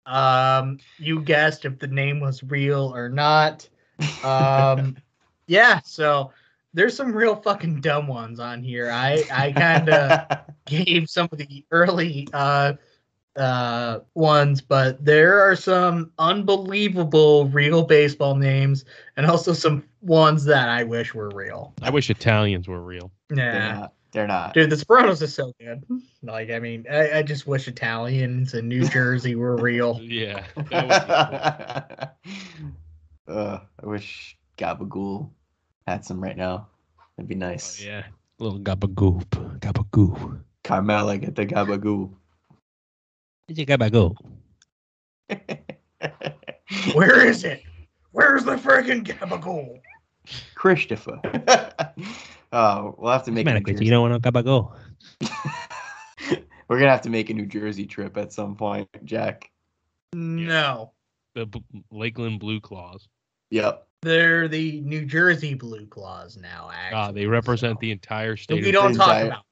Um, you guessed if the name was real or not. Um, yeah, so there's some real fucking dumb ones on here. I I kind of gave some of the early uh uh ones but there are some unbelievable real baseball names and also some ones that i wish were real I wish Italians were real. they're yeah. They're not. Dude, the Sopranos is so good. Like, I mean, I, I just wish Italians in New Jersey were real. Yeah. that would be cool. uh, I wish Gabagool had some right now. That'd be Oh, nice. yeah. Little gabagoop. Gabagoop. Carmela, get the Gabagool. Gabagoop. Where is it? Where's the freaking Gabagool? Christopher. oh, we'll have to make a New Jersey. want to gabago. We're gonna have to make a New Jersey trip at some point, Jack. No. The B- Lakeland Blue Claws. Yep. They're the New Jersey Blue Claws now, actually. Ah, they represent so- the entire And state. We don't talk Entire- about them.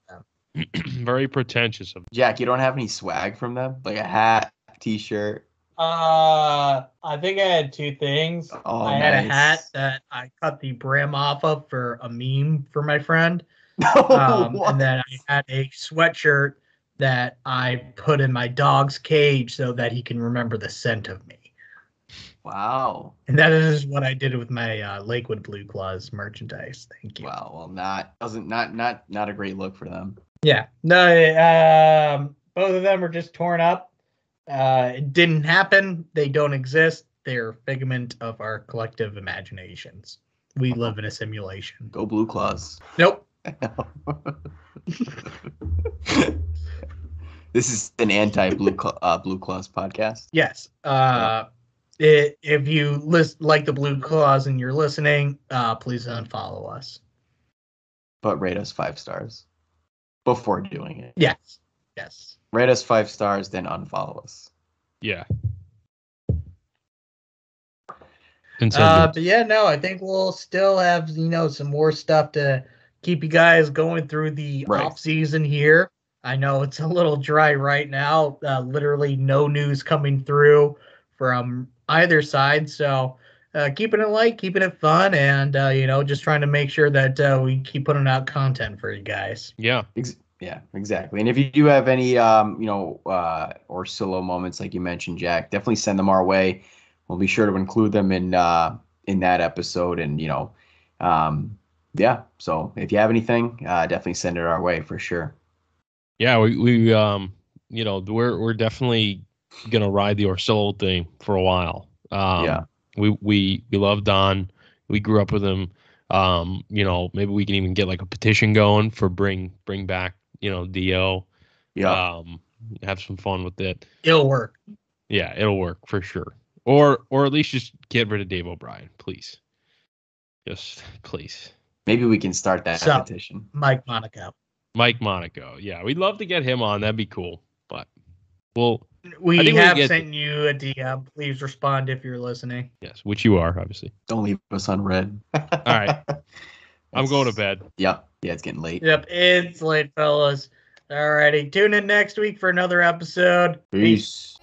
Very pretentious of Jack, you don't have any swag from them? Like a hat, t-shirt. Uh, I think I had two things. Oh, I had a hat that I cut the brim off of for a meme for my friend. Um, and then I had a sweatshirt that I put in my dog's cage so that he can remember the scent of me. wow. And that is what I did with my uh, Lakewood Blue Claws merchandise. Thank you. Wow. Well, not doesn't not not not a great look for them. Yeah. No, um, both of them are just torn up. Uh, it didn't happen. They don't exist. They're a figment of our collective imaginations. We live in a simulation. Go Blue Claws. Nope. this is an anti-blue Cla- uh, Blue Claws podcast. Yes. Uh, i if you list like the Blue Claws and you're listening, uh, please unfollow us. But rate us five stars before doing it. Yes. Yes. Rate us five stars, then unfollow us. yeah. Uh, but yeah, no, I think we'll still have you know some more stuff to keep you guys going through the Right. off season here. I know it's a little dry right now. Uh, literally no news coming through from either side. So uh, keeping it light, keeping it fun, and uh, you know just trying to make sure that uh, we keep putting out content for you guys. yeah. Ex- yeah, exactly. And if you do have any, um, you know, uh, Orsillo moments like you mentioned, Jack, definitely send them our way. We'll be sure to include them in uh, in that episode. And you know, um, yeah. So if you have anything, uh, definitely send it our way for sure. Yeah, we, we um you know, we're we're definitely gonna ride the Orsillo thing for a while. Um Yeah. We we we love Don. We grew up with him. Um, you know, maybe we can even get like a petition going for bring bring back, you know, Dio. Yeah. Um have some fun with it. It'll work. Yeah, it'll work for sure. Or or at least just get rid of Dave O'Brien, please. Just please. Maybe we can start that So- petition. Mike Monaco. Mike Monaco. Yeah, we'd love to get him on. That'd be cool. But we'll We I think we have get- sent you a DM. Please respond if you're listening. yes, which you are, obviously. Don't leave us unread. All right. I'm going to bed. Yep. Yeah, it's getting late. Yep, it's late, fellas. Alrighty, tune in next week for another episode. Peace.